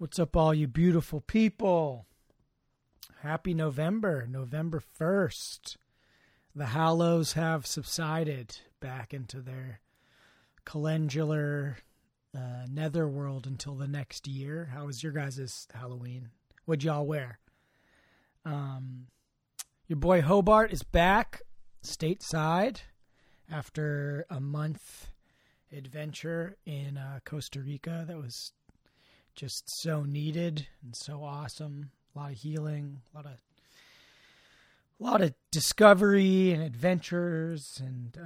What's up, all you beautiful people? Happy November, November 1st. The Hallows have subsided back into their calendular uh, netherworld until the next year. How was your guys' Halloween? What'd y'all wear? Um, your boy Hobart is back stateside after a month adventure in uh, Costa Rica that was just so needed and so awesome. A lot of healing, a lot of a lot of discovery and adventures and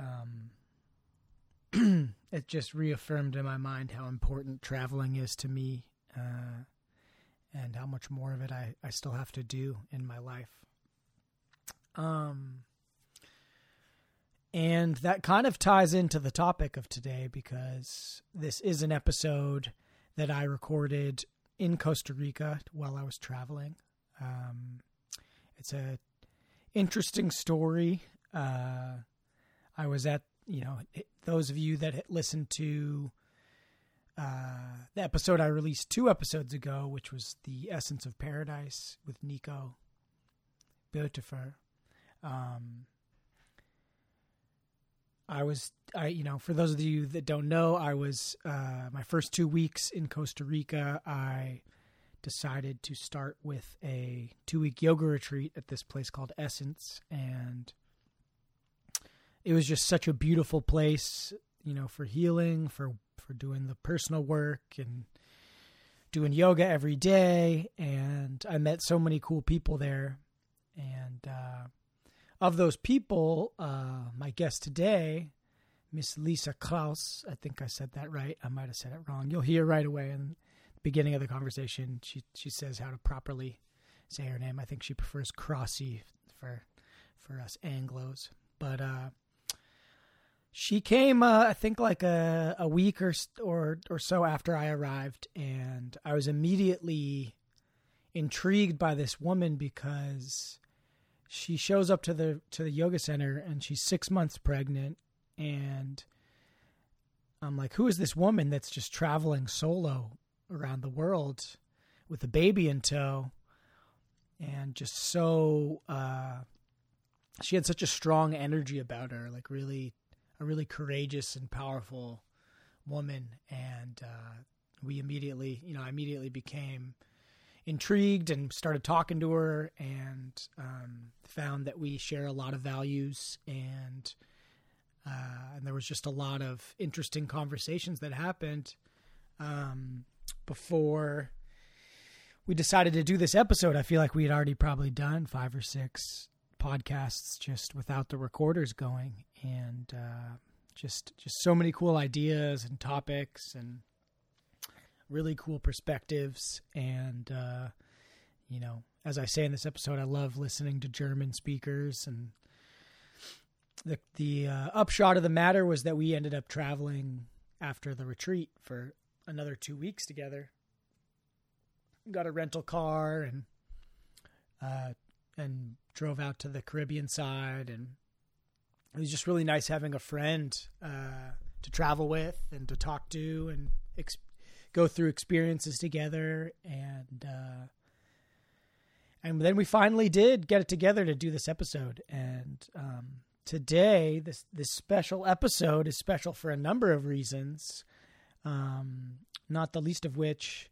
um, it just reaffirmed in my mind how important traveling is to me uh, and how much more of it I, I still have to do in my life um and that kind of ties into the topic of today because this is an episode that I recorded in Costa Rica while I was traveling. Um, it's a interesting story. Uh, I was at you know those of you that listened to uh, the episode I released two episodes ago, which was the Essence of Paradise with Nico Beautifer. Um, I was, I you know, for those of you that don't know, I was uh, my first two weeks in Costa Rica. I decided to start with a two week yoga retreat at this place called Essence, and it was just such a beautiful place, you know, for healing, for for doing the personal work and doing yoga every day. And I met so many cool people there, and. Uh, of those people, uh, my guest today, Miss Lisa Klaus, I think I said that right. I might have said it wrong. You'll hear right away in the beginning of the conversation. She she says how to properly say her name. I think she prefers Crossy for for us Anglo's, but uh, she came uh, I think like a a week or or or so after I arrived, and I was immediately intrigued by this woman because she shows up to the to the yoga center and she's six months pregnant and i'm like who is this woman that's just traveling solo around the world with a baby in tow? And just so uh she had such a strong energy about her like really a really courageous and powerful woman. And uh we immediately you know i immediately became intrigued and started talking to her and um, found that we share a lot of values and uh, and there was just a lot of interesting conversations that happened um, before we decided to do this episode. I feel like we had already probably done five or six podcasts just without the recorders going, and uh, just just so many cool ideas and topics and really cool perspectives. And, uh, you know, as I say in this episode, I love listening to German speakers. And the, the uh, upshot of the matter was that we ended up traveling after the retreat for another two weeks together. Got a rental car and, uh, and drove out to the Caribbean side. And it was just really nice having a friend, uh, to travel with and to talk to and go through experiences together and uh, and then we finally did get it together to do this episode. And um, today this this special episode is special for a number of reasons um, not the least of which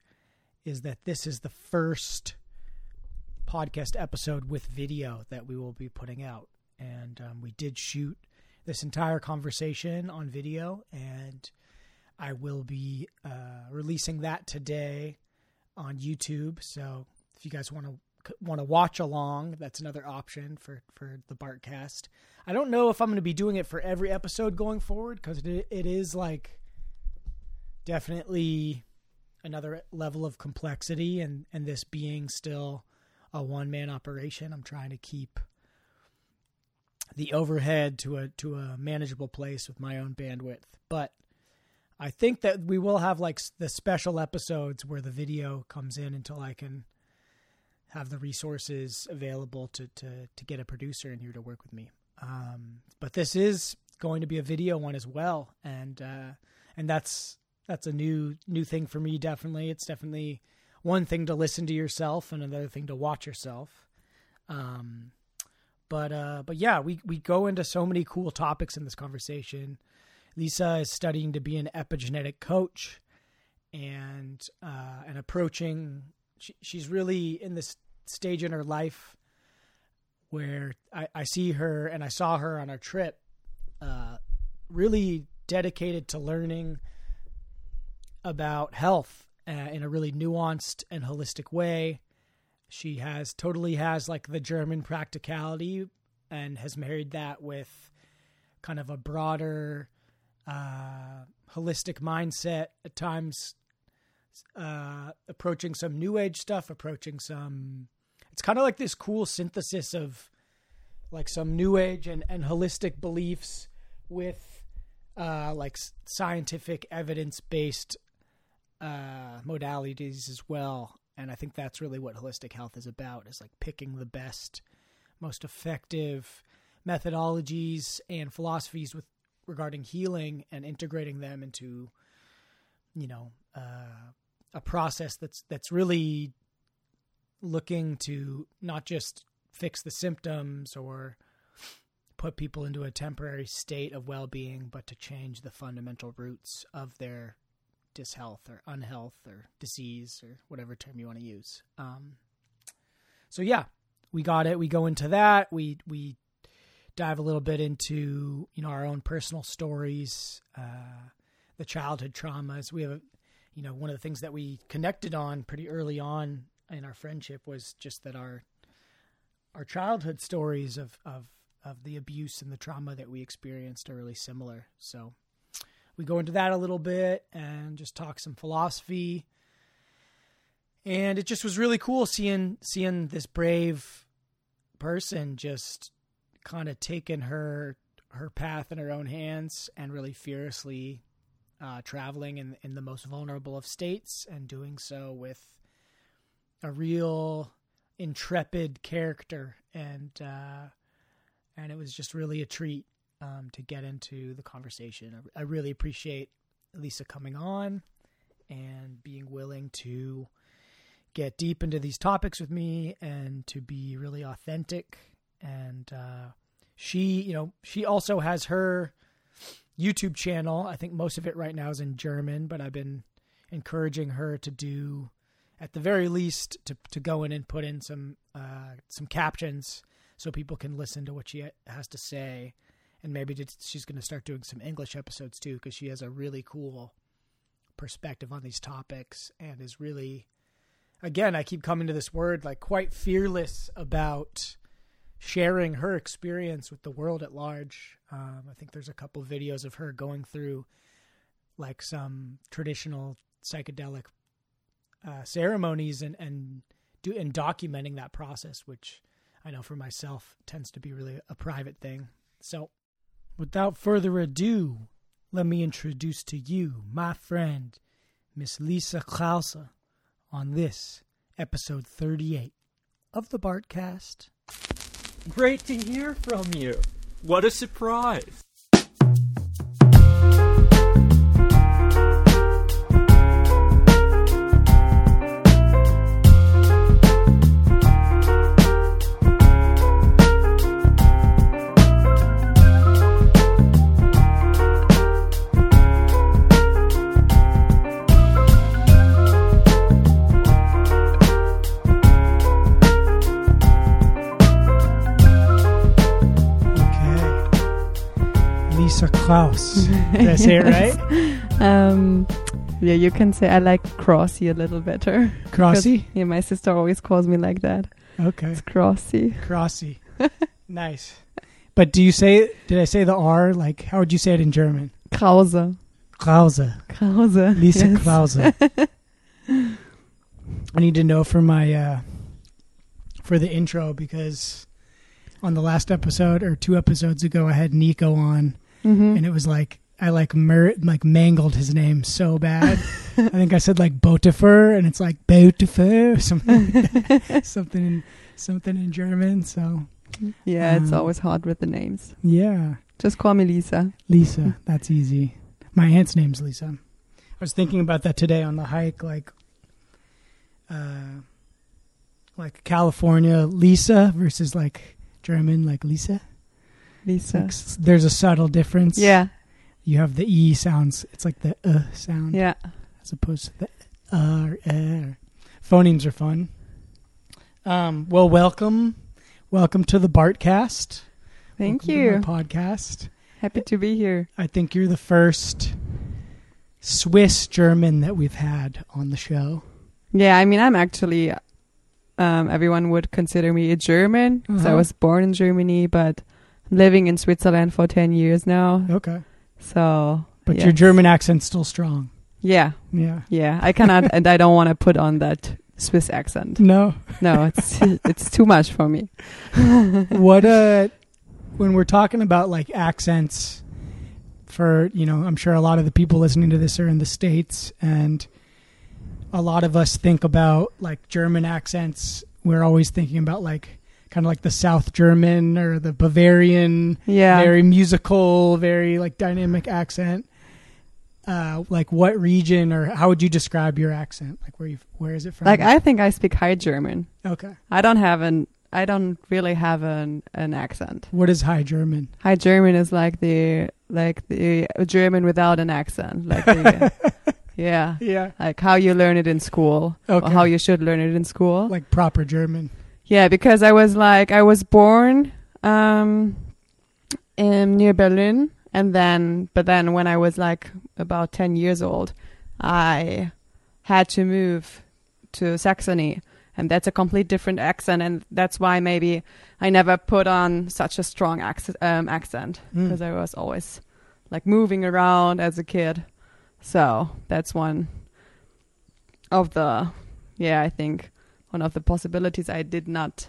is that this is the first podcast episode with video that we will be putting out. And um, we did shoot this entire conversation on video and I will be uh, releasing that today on YouTube. So if you guys want to want to watch along, that's another option for for the Bartcast. I don't know if I'm going to be doing it for every episode going forward because it, it is like definitely another level of complexity, and and this being still a one man operation, I'm trying to keep the overhead to a to a manageable place with my own bandwidth, but I think that we will have like the special episodes where the video comes in until I can have the resources available to to to get a producer in here to work with me. Um, but this is going to be a video one as well, and uh, and that's that's a new new thing for me. Definitely, it's definitely one thing to listen to yourself and another thing to watch yourself. Um, but uh, but yeah, we we go into so many cool topics in this conversation. Lisa is studying to be an epigenetic coach, and uh, and approaching. She, she's really in this stage in her life where I, I see her and I saw her on our trip, uh, really dedicated to learning about health uh, in a really nuanced and holistic way. She has totally has like the German practicality and has married that with kind of a broader uh, holistic mindset at times uh, approaching some new age stuff approaching some it's kind of like this cool synthesis of like some new age and, and holistic beliefs with uh, like scientific evidence based uh, modalities as well. And I think that's really what holistic health is about is like picking the best, most effective methodologies and philosophies with regarding healing and integrating them into, you know, uh, a process that's that's really looking to not just fix the symptoms or put people into a temporary state of well-being but to change the fundamental roots of their dishealth or unhealth or disease or whatever term you want to use. Um, so yeah we got it. We go into that. We we dive a little bit into you know our own personal stories uh, the childhood traumas we have you know one of the things that we connected on pretty early on in our friendship was just that our our childhood stories of of of the abuse and the trauma that we experienced are really similar. So we go into that a little bit and just talk some philosophy. And it just was really cool seeing seeing this brave person just kind of taking her her path in her own hands and really fiercely uh, traveling in in the most vulnerable of states and doing so with a real intrepid character, and uh, and it was just really a treat um, to get into the conversation. I, I really appreciate Lisa coming on and being willing to get deep into these topics with me and to be really authentic. And uh, she, you know, she also has her YouTube channel. I think most of it right now is in German, but I've been encouraging her to do at the very least to to go in and put in some uh, some captions so people can listen to what she has to say, and maybe she's going to start doing some English episodes too because she has a really cool perspective on these topics and is really again I keep coming to this word like quite fearless about sharing her experience with the world at large. Um, I think there's a couple videos of her going through like some traditional psychedelic uh, ceremonies and and do and documenting that process, which I know for myself tends to be really a private thing. So, without further ado, let me introduce to you my friend, Miss Lisa Krause, on this episode 38 of the Bartcast. Great to hear from you. What a surprise. Klaus. Did I say yes. it right? Um, yeah, you can say I like Crossy a little better. Crossy? Yeah, my sister always calls me like that. Okay. It's Crossy. Crossy. nice. But do you say, did I say the R? Like, how would you say it in German? Krause. Krause. Krause. Lisa yes. Krause. I need to know for my, uh, for the intro because on the last episode or two episodes ago, I had Nico on mm-hmm. and it was like I like mer- like mangled his name so bad. I think I said like Botifer, and it's like Botifer, something, something in something in German. So yeah, um, it's always hard with the names. Yeah, just call me Lisa. Lisa, that's easy. My aunt's name's Lisa. I was thinking about that today on the hike. Like, uh, like California Lisa versus like German like Lisa. Lisa. Like, there's a subtle difference. Yeah, You have the E sounds. It's like the uh sound yeah. as opposed to the uh or uh. Phonemes are fun. Um, well, welcome. Welcome to the Bartcast. Thank Welcome to you. podcast. Happy to be here. I think you're the first Swiss German that we've had on the show. Yeah, I mean, I'm actually. Um, everyone would consider me a German because I Uh-huh. was born in Germany, but living in Switzerland for ten years now. Okay. So, But yes. your German accent's still strong. Yeah, Yeah. yeah. I cannot, and I don't want to put on that Swiss accent. No. No, it's it's too much for me. what uh when we're talking about like accents for, you know, I'm sure a lot of the people listening to this are in the states and a lot of us think about like German accents. We're always thinking about like kind of like the South German or the Bavarian Yeah. very musical, very like dynamic accent. Uh, like what region or how would you describe your accent? Like where you where is it from? like I think I speak High German. okay. I don't have an. I don't really have an an accent. What is High German? High German is like the like the German without an accent. Like the, yeah, Yeah. like how you learn it in school, Okay. or how you should learn it in school. like proper German. Yeah, because I was like I was born um in near Berlin and then but then when I was like about 10 years old, I had to move to Saxony and that's a complete different accent and that's why maybe I never put on such a strong accent um, accent Mm. because I was always like moving around as a kid. So, that's one of the yeah, I think one of the possibilities I did not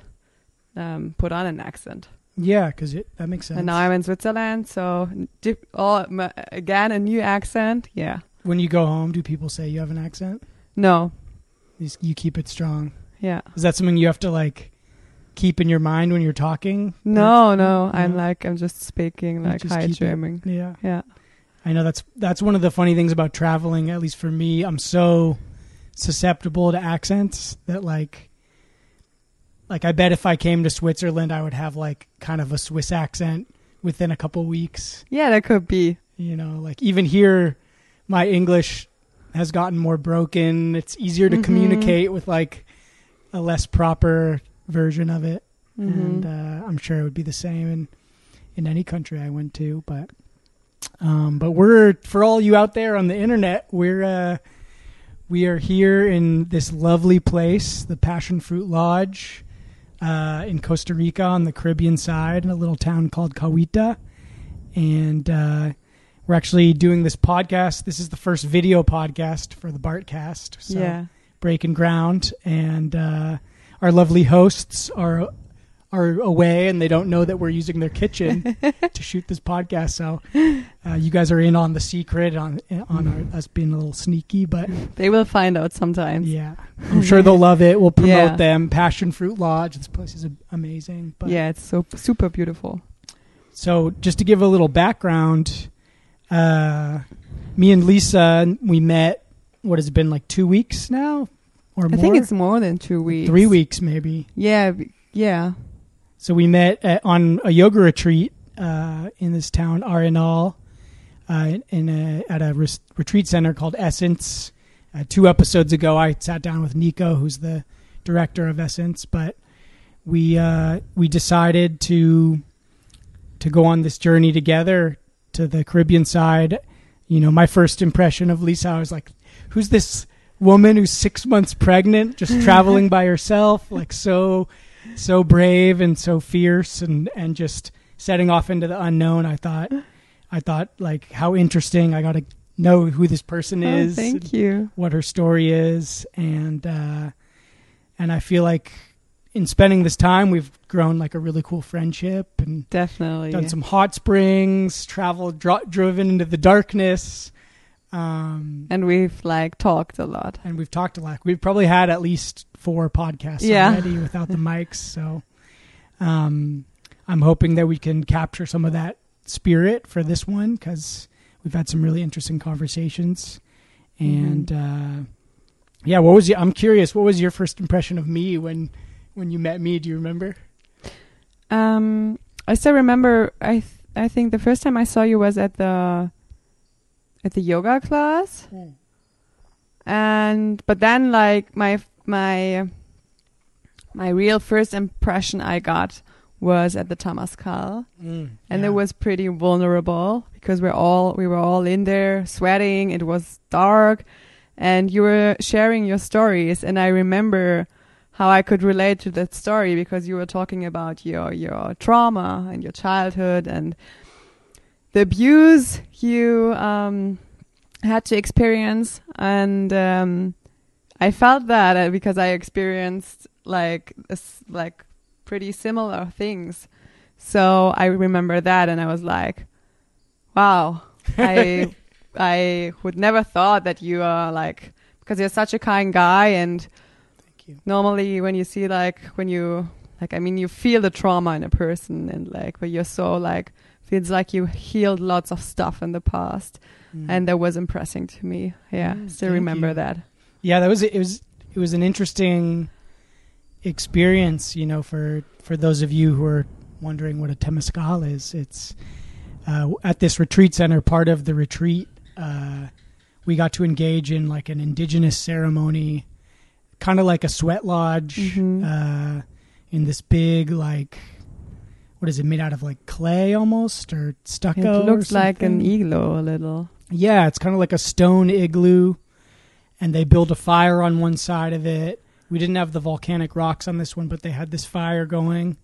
um, put on an accent. Yeah, because that makes sense. And now I'm in Switzerland, so di- all, m- again a new accent. Yeah, when you go home, do people say you have an accent? no, You, you keep it strong. yeah, Is that something you have to like keep in your mind when you're talking? no, no. I'm No? like I'm just speaking like just high it- German. Yeah. Yeah, I know that's that's one of the funny things about traveling. At least for me, I'm so susceptible to accents that like, like I bet if I came to Switzerland, I would have like kind of a Swiss accent within a couple weeks. yeah, that could be. You know, like even here, my English has gotten more broken. It's easier to Mhm. communicate with like a less proper version of it, Mhm. and uh, I'm sure it would be the same in in any country I went to. But um, but we're for all you out there on the internet, we're uh, we are here in this lovely place, the Passion Fruit Lodge. Uh, in Costa Rica on the Caribbean side, in a little town called Cahuita, and uh, we're actually doing this podcast. This is the first video podcast for the Bartcast. So yeah, breaking ground, and uh, our lovely hosts are are away, and they don't know that we're using their kitchen to shoot this podcast. So uh, you guys are in on the secret on on our, us being a little sneaky, but they will find out sometimes. yeah, I'm sure they'll love it. We'll promote Yeah. them. Passion Fruit Lodge. This place is amazing. But yeah, it's so super beautiful. So, just to give a little background, uh, me and Lisa, we met. What has it been like two weeks now, or I more? think it's more than two weeks. three weeks, maybe. Yeah, yeah. So we met at, on a yoga retreat uh, in this town, Arenal, uh, in a, at a res- retreat center called Essence. Uh, two episodes ago, I sat down with Nico, who's the director of Essence, but we uh, we decided to to go on this journey together to the Caribbean side. You know, my first impression of Lisa, I was like, "Who's this woman who's six months pregnant, just traveling by herself? Like so." So brave and so fierce and and just setting off into the unknown i thought i thought like how interesting i got to know who this person Oh, is thank you. what her story is and uh and i feel like in spending this time we've grown like a really cool friendship and Definitely. done some hot springs traveled dro- driven into the darkness um and we've like talked a lot. and we've talked a lot. We've probably had at least four podcasts Yeah. already without the mics. So um, I'm hoping that we can capture some of that spirit for this one because we've had some really interesting conversations. And uh, yeah, what was your, I'm curious. What was your first impression of me when when you met me? Do you remember? Um, I still remember. I th- I think the first time I saw you was at the at the yoga class, and but then like my my my real first impression I got was at the temescal, Mm, and yeah. it was pretty vulnerable because we're all we were all in there sweating. It was dark, and you were sharing your stories, and I remember how I could relate to that story because you were talking about your your trauma and your childhood and the abuse you um, had to experience, and um, I felt that uh, because I experienced like like pretty similar things. So I remember that, and I was like, "Wow, I I would never thought that you are like because you're such a kind guy and." Thank you. normally when you see like when you like i mean you feel the trauma in a person and like but you're so like feels like you healed lots of stuff in the past Mm. and that was impressing to me yeah Mm, still remember you. that yeah, that was it. Was it was an interesting experience. You know, for for those of you who are wondering what a temescal is, it's uh, at this retreat center. Part of the retreat, uh, we got to engage in like an indigenous ceremony, kind of like a sweat lodge, Mhm. uh, in this big like. What is it made out of? Like clay almost, or stucco? it looks like an igloo a little Yeah, it's kind of like a stone igloo, and they build a fire on one side of it. We didn't have the volcanic rocks on this one, but they had this fire going.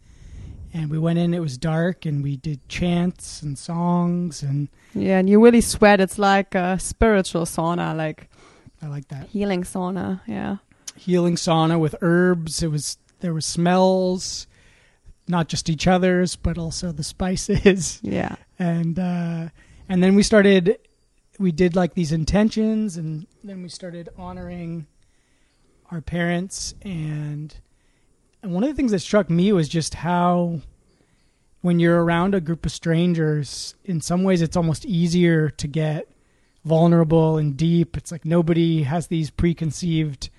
And we went in, it was dark, and we did chants and songs, and yeah and you really sweat it's like a spiritual sauna like I like that. healing sauna yeah Healing sauna with herbs. It was there was smells, not just each other's, but also the spices. yeah and uh, and then we started we did like these intentions and then we started honoring our parents and and one of the things that struck me was just how when you're around a group of strangers in some ways it's almost easier to get vulnerable and deep it's like nobody has these preconceived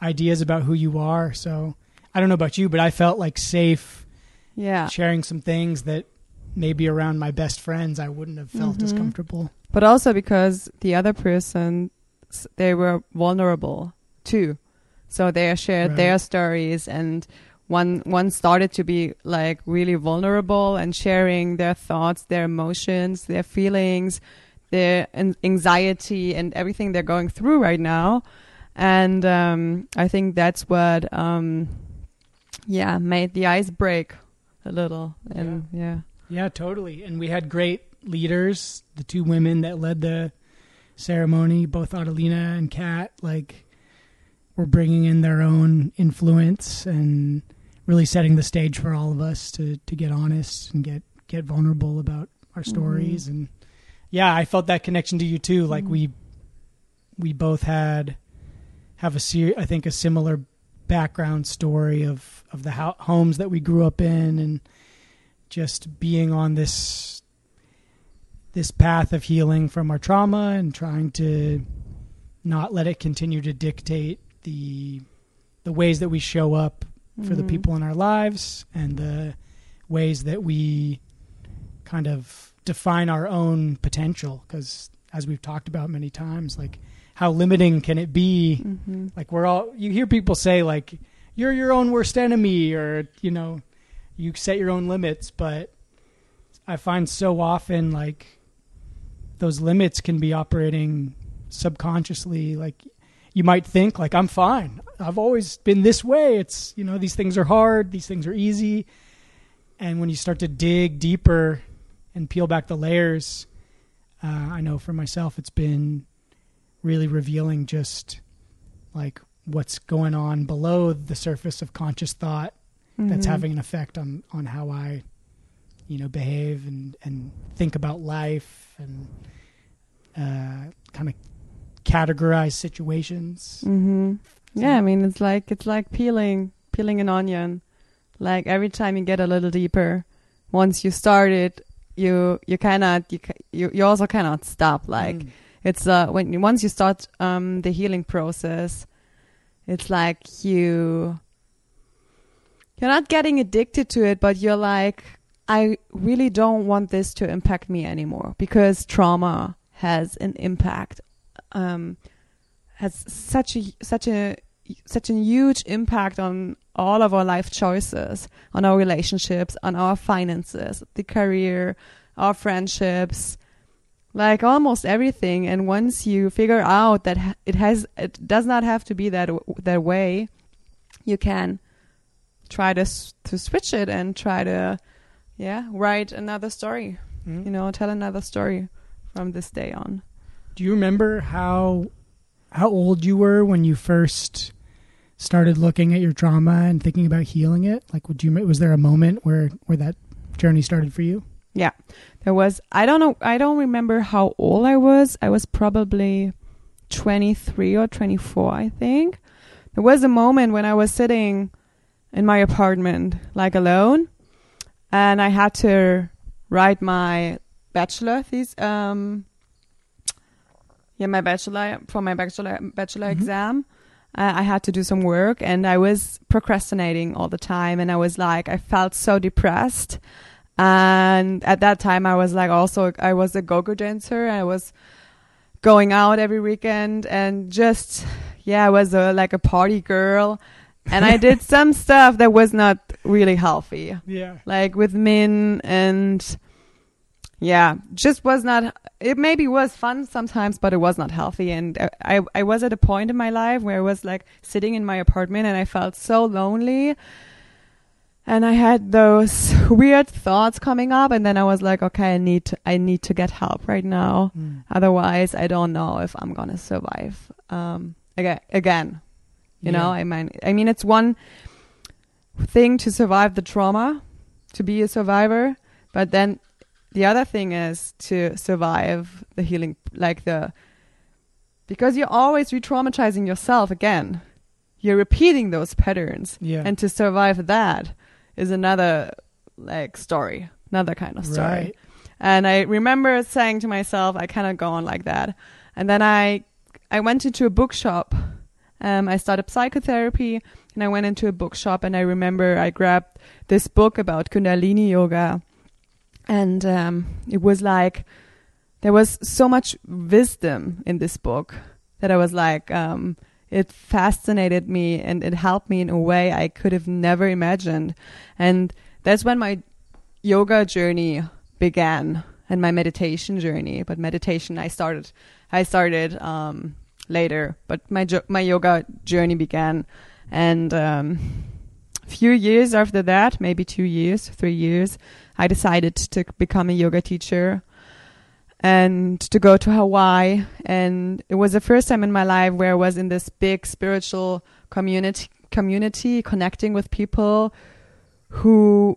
ideas about who you are so i don't know about you but i felt like safe yeah sharing some things that maybe around my best friends I wouldn't have felt as Mhm. comfortable. But also because the other person they were vulnerable too. So they shared Right. their stories and one one started to be like really vulnerable and sharing their thoughts their emotions their feelings their anxiety and everything they're going through right now. And um i think that's what um yeah made the ice break a little. And yeah. Yeah, totally. And we had great leaders, the two women that led the ceremony, both Adelina and Kat, like were bringing in their own influence and really setting the stage for all of us to to get honest and get get vulnerable about our stories and yeah, I felt that connection to you too. Like Mhm. we we both had have a ser- I think a similar background story of of the ho- homes that we grew up in and just being on this this path of healing from our trauma and trying to not let it continue to dictate the the ways that we show up for the Mhm. people in our lives and the ways that we kind of define our own potential because as we've talked about many times like how limiting can it be Mhm. like we're all you hear people say like you're your own worst enemy or you know you set your own limits but i find so often like those limits can be operating subconsciously like you might think like i'm fine. I've always been this way. It's you know these things are hard these things are easy. And when you start to dig deeper and peel back the layers uh, i know for myself it's been really revealing just like what's going on below the surface of conscious thought that's Mhm. having an effect on on how I you know behave and and think about life and uh kind of categorize situations hmm Yeah, I mean it's like it's like peeling peeling an onion. Like every time you get a little deeper, once you start it, you you cannot you you, you also cannot stop. Like Mm. it's uh when once you start um the healing process, It's like you you're not getting addicted to it, but you're like, I really don't want this to impact me anymore because trauma has an impact, um, has such a such a such a huge impact on all of our life choices, on our relationships, on our finances, the career, our friendships, like almost everything. And once you figure out that it has, it does not have to be that that way, you can try to to switch it and try to, yeah, write another story. Mhm. You know, tell another story from this day on. Do you remember how how old you were when you first started looking at your trauma and thinking about healing it? Like, would you was there a moment where where that journey started for you? Yeah, there was I don't know I don't remember how old I was. I was probably 23 or 24, I think. There was a moment when I was sitting in my apartment like alone and I had to write my bachelor thesis um yeah, my bachelor for my bachelor bachelor Mhm. exam. Uh, I had to do some work and I was procrastinating all the time and I was like I felt so depressed and at that time i was like also i was a go-go dancer i was going out every weekend and just yeah i was a like a party girl and i did some stuff that was not really healthy Yeah. like with men and yeah just was not it maybe was fun sometimes but it was not healthy and I, I was at a point in my life where i was like sitting in my apartment and i felt so lonely and I had those weird thoughts coming up, and then I was like, okay, I need to, I need to get help right now. Mm. Otherwise, I don't know if I'm gonna survive. Um, again, again, you know, I mean, I mean, it's one thing to survive the trauma, to be a survivor, but then the other thing is to survive the healing, like the, because you're always re-traumatizing yourself again. You're repeating those patterns Yeah. and to survive that is another like story another kind of story right. and i remember saying to myself i cannot go on like that and then i i went into a bookshop um, i started psychotherapy and i went into a bookshop and i remember i grabbed this book about kundalini yoga and um, it was like there was so much wisdom in this book that i was like um, it fascinated me and it helped me in a way I could have never imagined. And that's when my yoga journey began and my meditation journey. But meditation, I started, I started, um, later, but my, jo- my yoga journey began. And, um, few years after that, maybe two years, three years, I decided to become a yoga teacher and to go to Hawaii. And it was the first time in my life where I was in this big spiritual community, community connecting with people who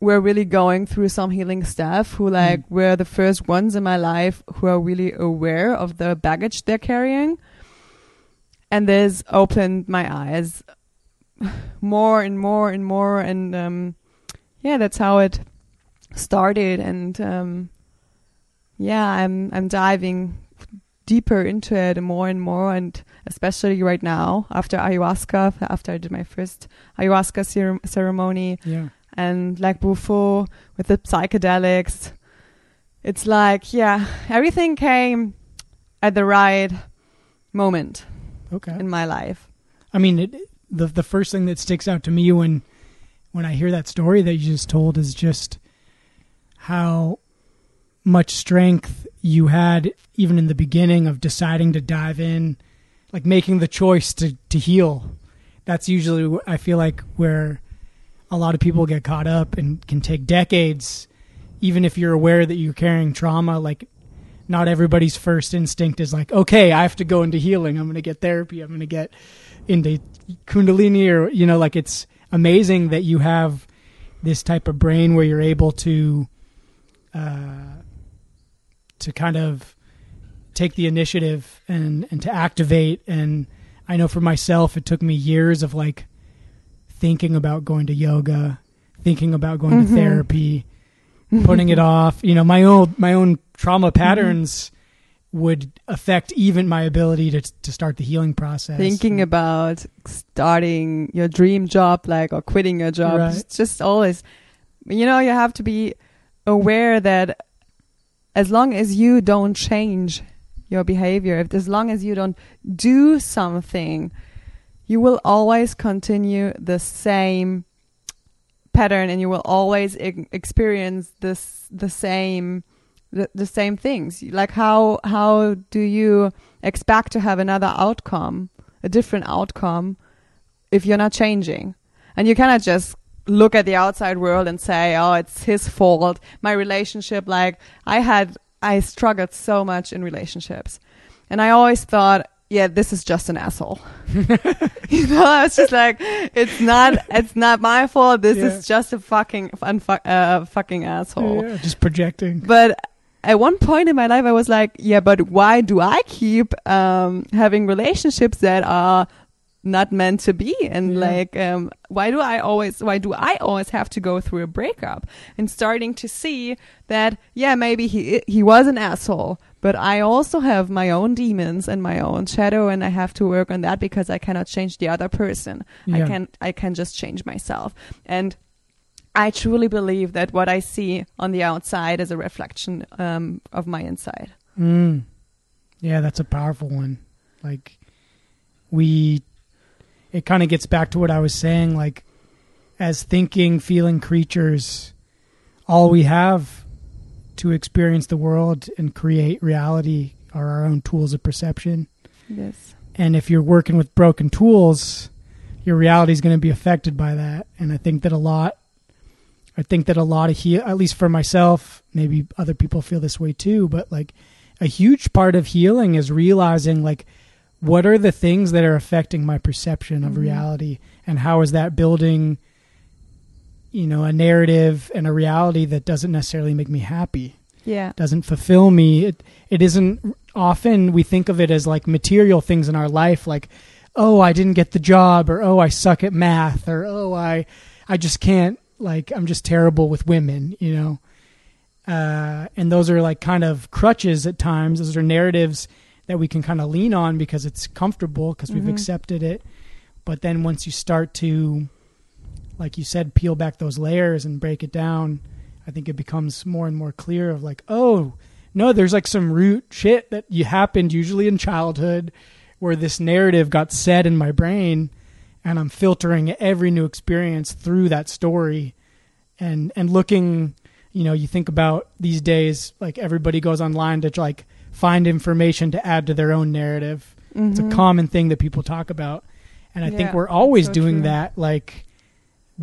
were really going through some healing stuff, who mm. like were the first ones in my life who are really aware of the baggage they're carrying. And this opened my eyes more and more and more. And, um, yeah, that's how it started. And, um, yeah, I'm I'm diving deeper into it more and more, and especially right now after ayahuasca, after I did my first ayahuasca cer- ceremony, Yeah. and like Bufo with the psychedelics, it's like yeah, everything came at the right moment Okay. in my life. I mean, it, the the first thing that sticks out to me when when I hear that story that you just told is just how much strength you had even in the beginning of deciding to dive in, like making the choice to to heal. That's usually I feel like where a lot of people get caught up and can take decades, even if you're aware that you're carrying trauma. Like, not everybody's first instinct is like, okay, I have to go into healing. I'm going to get therapy. I'm going to get into kundalini or you know like it's amazing that you have this type of brain where you're able to uh to kind of take the initiative and and to activate and I know for myself it took me years of like thinking about going to yoga, thinking about going to Mhm. therapy, putting it off, you know, my own my own trauma patterns would affect even my ability to to start the healing process. Thinking about starting your dream job, like or quitting your job, Right. it's just always, you know, you have to be aware that as long as you don't change your behavior, if as long as you don't do something, you will always continue the same pattern, and you will always e- experience this the same the, the same things. Like how how do you expect to have another outcome, a different outcome, if you're not changing? And you cannot just look at the outside world and say, "Oh, it's his fault." My relationship, like I had, I struggled so much in relationships, and I always thought, "Yeah, this is just an asshole." you know, I was just like, "It's not, it's not my fault. This Yeah. is just a fucking, unfu- uh, fucking asshole." Yeah, just projecting. But at one point in my life, I was like, yeah, but why do I keep um, having relationships that are not meant to be? And Yeah. like, um, why do I always, why do I always have to go through a breakup? And starting to see that, yeah, maybe he he was an asshole, but I also have my own demons and my own shadow, and I have to work on that because I cannot change the other person. I Yeah. can I can just change myself and. I truly believe that what I see on the outside is a reflection um, of my inside. Mm. Yeah, that's a powerful one. Like we it kind of gets back to what I was saying like as thinking, feeling creatures all we have to experience the world and create reality are our own tools of perception. Yes. And if you're working with broken tools, your reality is going to be affected by that. And I think that a lot, I think that a lot of heal, at least for myself, maybe other people feel this way too, but like a huge part of healing is realizing like what are the things that are affecting my perception of Mhm. reality and how is that building, you know, a narrative and a reality that doesn't necessarily make me happy Yeah. doesn't fulfill me. It it isn't often we think of it as like material things in our life like oh I didn't get the job or oh I suck at math or oh I I just can't like I'm just terrible with women, you know. Uh, and those are like kind of crutches at times. Those are narratives that we can kind of lean on because it's comfortable because we've Mhm. accepted it. But then once you start to, like you said, peel back those layers and break it down, I think it becomes more and more clear of like, oh, no, there's like some root shit that you happened usually in childhood where this narrative got set in my brain and I'm filtering every new experience through that story and and looking, you know, you think about these days like everybody goes online to like find information to add to their own narrative. It's a Mhm. common thing that people talk about. And I think we're always so doing true. that like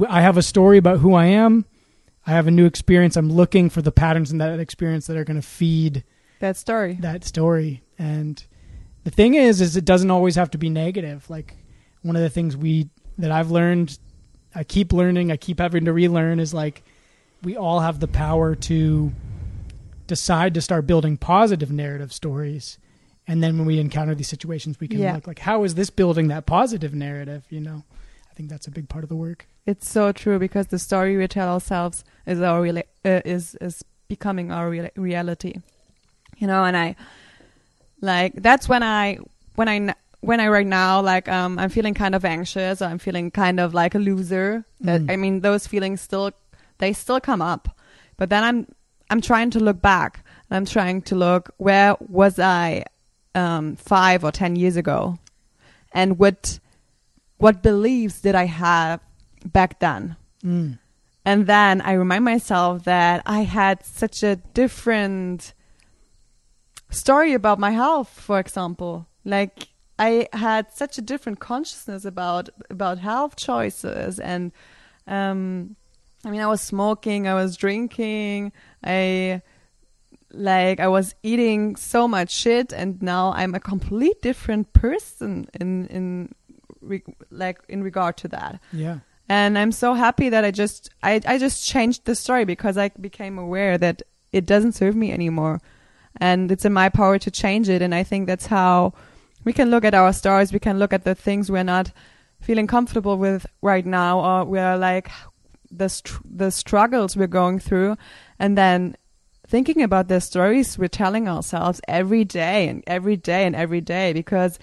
i have a story about who I am. I have a new experience. I'm looking for the patterns in that experience that are going to feed that story. that story. And the thing is, is it doesn't always have to be negative. Like one of the things we that I've learned, I keep learning, I keep having to relearn is like we all have the power to decide to start building positive narrative stories. And then when we encounter these situations, we can Yeah. look like, how is this building that positive narrative? You know, I think that's a big part of the work. It's so true because the story we tell ourselves is our reali- uh, is is becoming our real- reality. You know, and I like that's when I when I when I right now like um I'm feeling kind of anxious or I'm feeling kind of like a loser. That Mm. I mean those feelings still they still come up. But then I'm I'm trying to look back. I'm trying to look where was I um 5 or 10 years ago? And what what beliefs did I have back then? Mm. And then I remind myself that I had such a different story about my health, for example. Like I had such a different consciousness about about health choices and um I mean I was smoking, I was drinking, I like I was eating so much shit and now I'm a complete different person in in re- like in regard to that. Yeah. and i'm so happy that i just I, I just changed the story because i became aware that it doesn't serve me anymore. And it's in my power to change it. And i think that's how we can look at our stories we can look at the things we're not feeling comfortable with right now or we're like the str- the struggles we're going through and then thinking about the stories we're telling ourselves every day and every day and every day because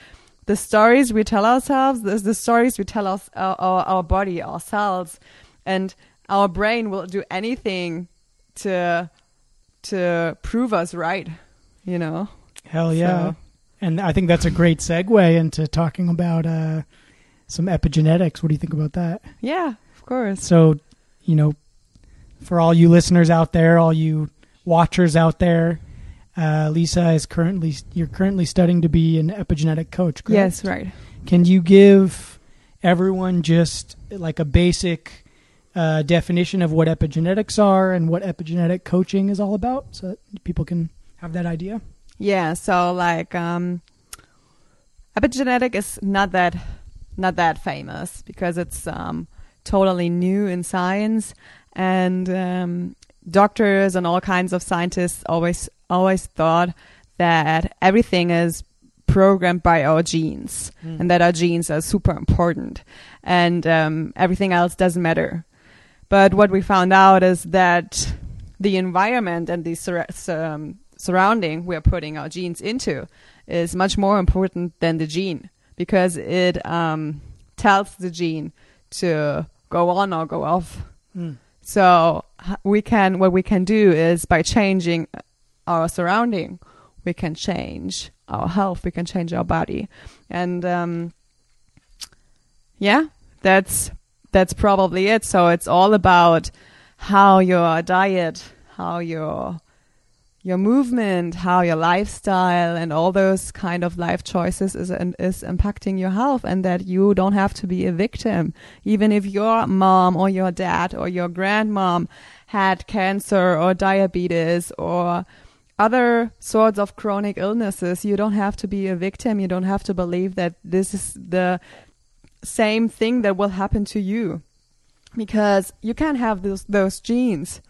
the stories we tell ourselves, the, the stories we tell us, our, our, our body, ourselves, and our brain will do anything to to prove us right. You know. Hell yeah. So- And I think that's a great segue into talking about uh, some epigenetics. What do you think about that? Yeah, of course. So, you know, for all you listeners out there, all you watchers out there, uh, Lisa is currently you're currently studying to be an epigenetic coach. Correct? Yes, right. Can you give everyone just like a basic uh, definition of what epigenetics are and what epigenetic coaching is all about, so that people can have that idea? Yeah, so like um epigenetic is not that not that famous because it's um totally new in science and um doctors and all kinds of scientists always always thought that everything is programmed by our genes and that our genes are super important and um, everything else doesn't matter. But what we found out is that the environment and the sur- um, surrounding we're putting our genes into is much more important than the gene because it um, tells the gene to go on or go off. Mm. So we can what we can do is by changing our surrounding, we can change our health, we can change our body, and um, yeah, that's that's probably it. So it's all about how your diet, how your your movement, how your lifestyle, and all those kind of life choices is is impacting your health, and that you don't have to be a victim, even if your mom or your dad or your grandmom had cancer or diabetes or other sorts of chronic illnesses. You don't have to be a victim. You don't have to believe that this is the same thing that will happen to you because you can't have those those genes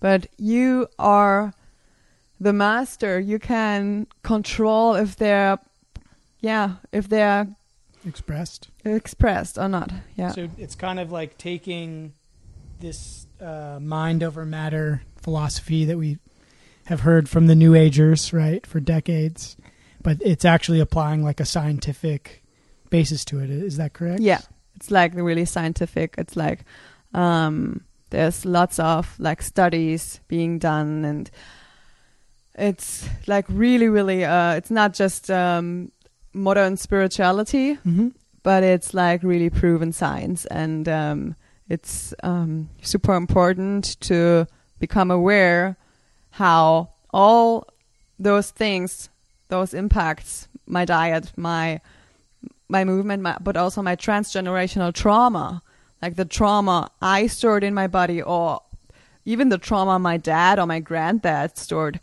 but you are the master you can control if they're yeah if they're Expressed. expressed or not yeah So it's kind of like taking this uh, mind over matter philosophy that we have heard from the New Agers, right, for decades, but it's actually applying like a scientific basis to it. Is that correct? Yeah. it's like really scientific it's like um there's lots of like studies being done and it's like really really uh it's not just um modern spirituality Mm-hmm. but it's like really proven science and um, it's um, super important to become aware how all those things those impacts my diet my my movement my, but also my transgenerational trauma like the trauma i stored in my body or even the trauma my dad or my granddad stored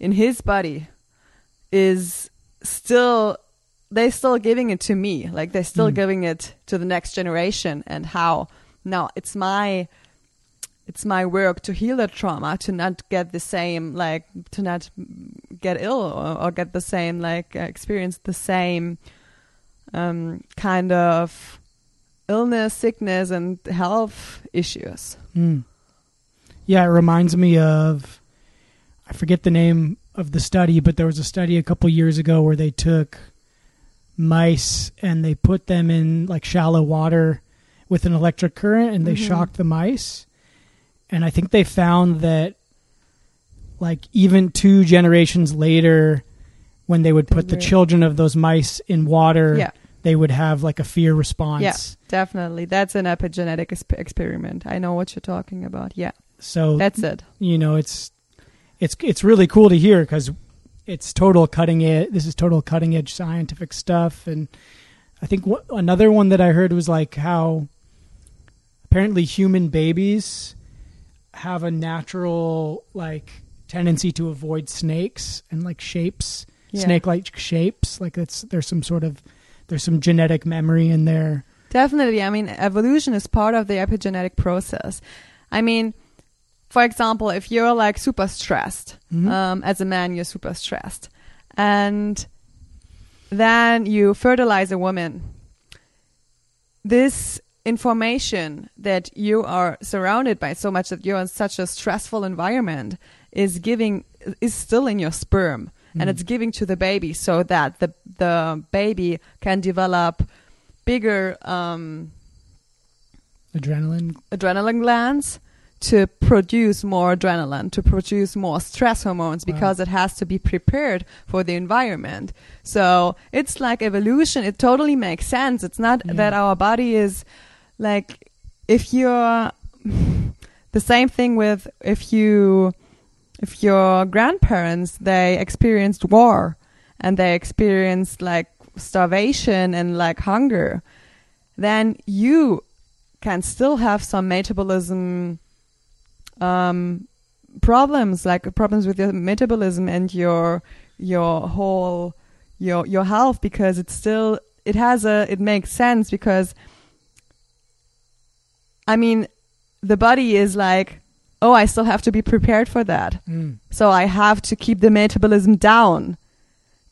in his body is still they're still giving it to me like they're still Mm. giving it to the next generation and how now it's my it's my work to heal that trauma to not get the same like to not get ill or, or get the same like uh, experience the same um kind of illness sickness and health issues Mm. Yeah, it reminds me of I forget the name of the study, but there was a study a couple years ago where they took mice and they put them in like shallow water with an electric current and they Mhm. shocked the mice. And I think they found that like even two generations later when they would put the children of those mice in water, yeah they would have like a fear response. Yeah. definitely that's an epigenetic exp- experiment i know what you're talking about yeah So that's it you know it's it's it's really cool to hear because it's total cutting edge this is total cutting edge scientific stuff and i think wh- another one that i heard was like how apparently human babies have a natural like tendency to avoid snakes and like shapes yeah. snake like shapes like it's there's some sort of there's some genetic memory in there Definitely. I mean, evolution is part of the epigenetic process. I mean, for example, if you're like super stressed, Mhm. um, as a man, you're super stressed, and then you fertilize a woman. This information that you are surrounded by so much that you're in such a stressful environment is giving is still in your sperm and Mm. it's giving to the baby so that the the baby can develop bigger um, adrenaline. adrenaline glands to produce more adrenaline, to produce more stress hormones Wow. because it has to be prepared for the environment. So it's like evolution. It totally makes sense. It's not Yeah. that our body is like, if you're the same thing with if you, if your grandparents, they experienced war and they experienced like starvation and like hunger, then you can still have some metabolism um, problems, like problems with your metabolism and your your whole your your health because it's still it has a it makes sense because I mean the body is like oh I still have to be prepared for that Mm. so I have to keep the metabolism down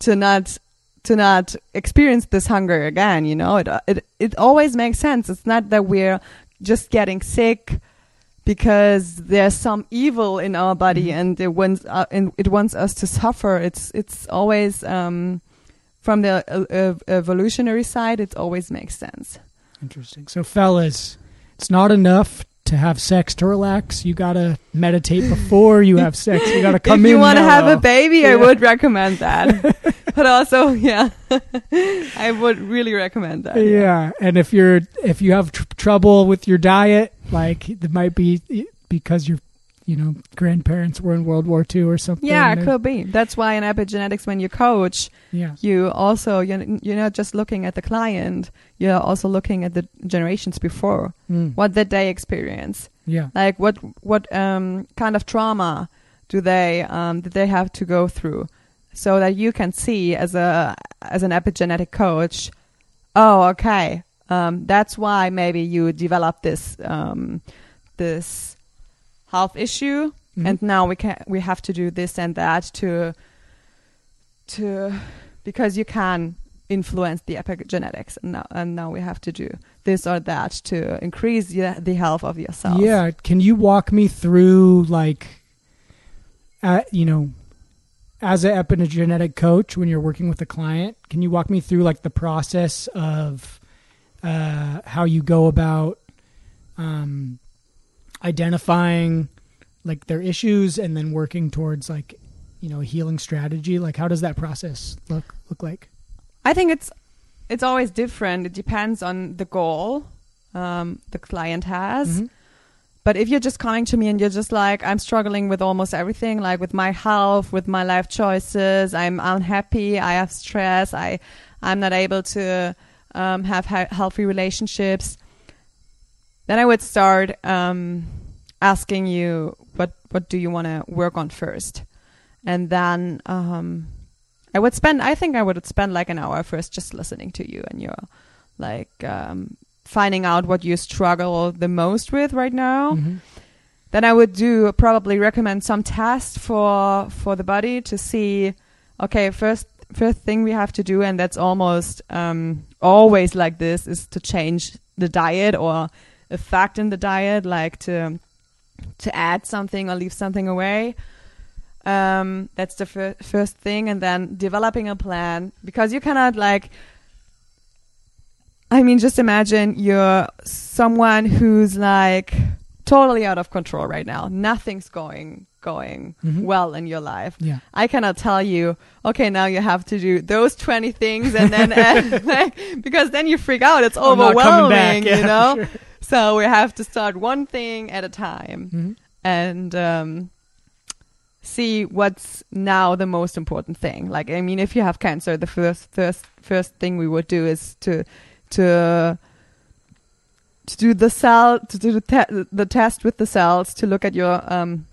to not to not experience this hunger again. You know, it it it always makes sense. It's not that we're just getting sick because there's some evil in our body Mhm. and it wants uh, and it wants us to suffer. It's it's always um, from the uh, evolutionary side. It always makes sense. Interesting. So, fellas, it's not enough to have sex to relax. You gotta meditate before you have sex. You gotta come if you want to have a baby, I would recommend that. but also, yeah, I would really recommend that. yeah, and if you're if you have tr- trouble with your diet, like it might be because your you know grandparents were in World War II or something. Yeah, it could be. That's why in epigenetics, when you coach, Yeah. you also you're, you're not just looking at the client. You're also looking at the generations before Mm. what did they experience. Yeah. Like what what um, kind of trauma do they um, did they have to go through, so that you can see as a as an epigenetic coach. Oh, okay. Um, that's why maybe you develop this um, this health issue Mhm. and now we can we have to do this and that to to because you can influence the epigenetics and now and now we have to do this or that to increase the, the health of yourself Yeah. Can you walk me through like, uh, you know, as an epigenetic coach when you're working with a client? Can you walk me through like the process of uh, how you go about um, identifying like their issues and then working towards like you know a healing strategy? Like, how does that process look look like? i think it's it's always different it depends on the goal um, the client has Mhm. But if you're just coming to me and you're just like, I'm struggling with almost everything, like with my health, with my life choices, I'm unhappy, I have stress, I, I'm not able to um, have he- healthy relationships, then I would start um, asking you, what, what do you want to work on first? And then um, I would spend, I think I would spend like an hour first just listening to you and you're like, um, finding out what you struggle the most with right now Mhm. then i would do probably recommend some tests for for the body to see okay first first thing we have to do and that's almost um always like this is to change the diet or a fact in the diet like to to add something or leave something away um that's the fir- first thing and then developing a plan because you cannot like I mean, just imagine you're someone who's like totally out of control right now. Nothing's going going Mhm. well in your life. Yeah. I cannot tell you, okay, now you have to do those 20 things and then, uh, like, because then you freak out. It's I'm not coming overwhelming, back. Yeah, you know? sure. So we have to start one thing at a time Mhm. and, um, see what's now the most important thing. Like, I mean, if you have cancer, the first, first, first thing we would do is to, to, to do the cell, to do the, te- the test with the cells, to look at your, um,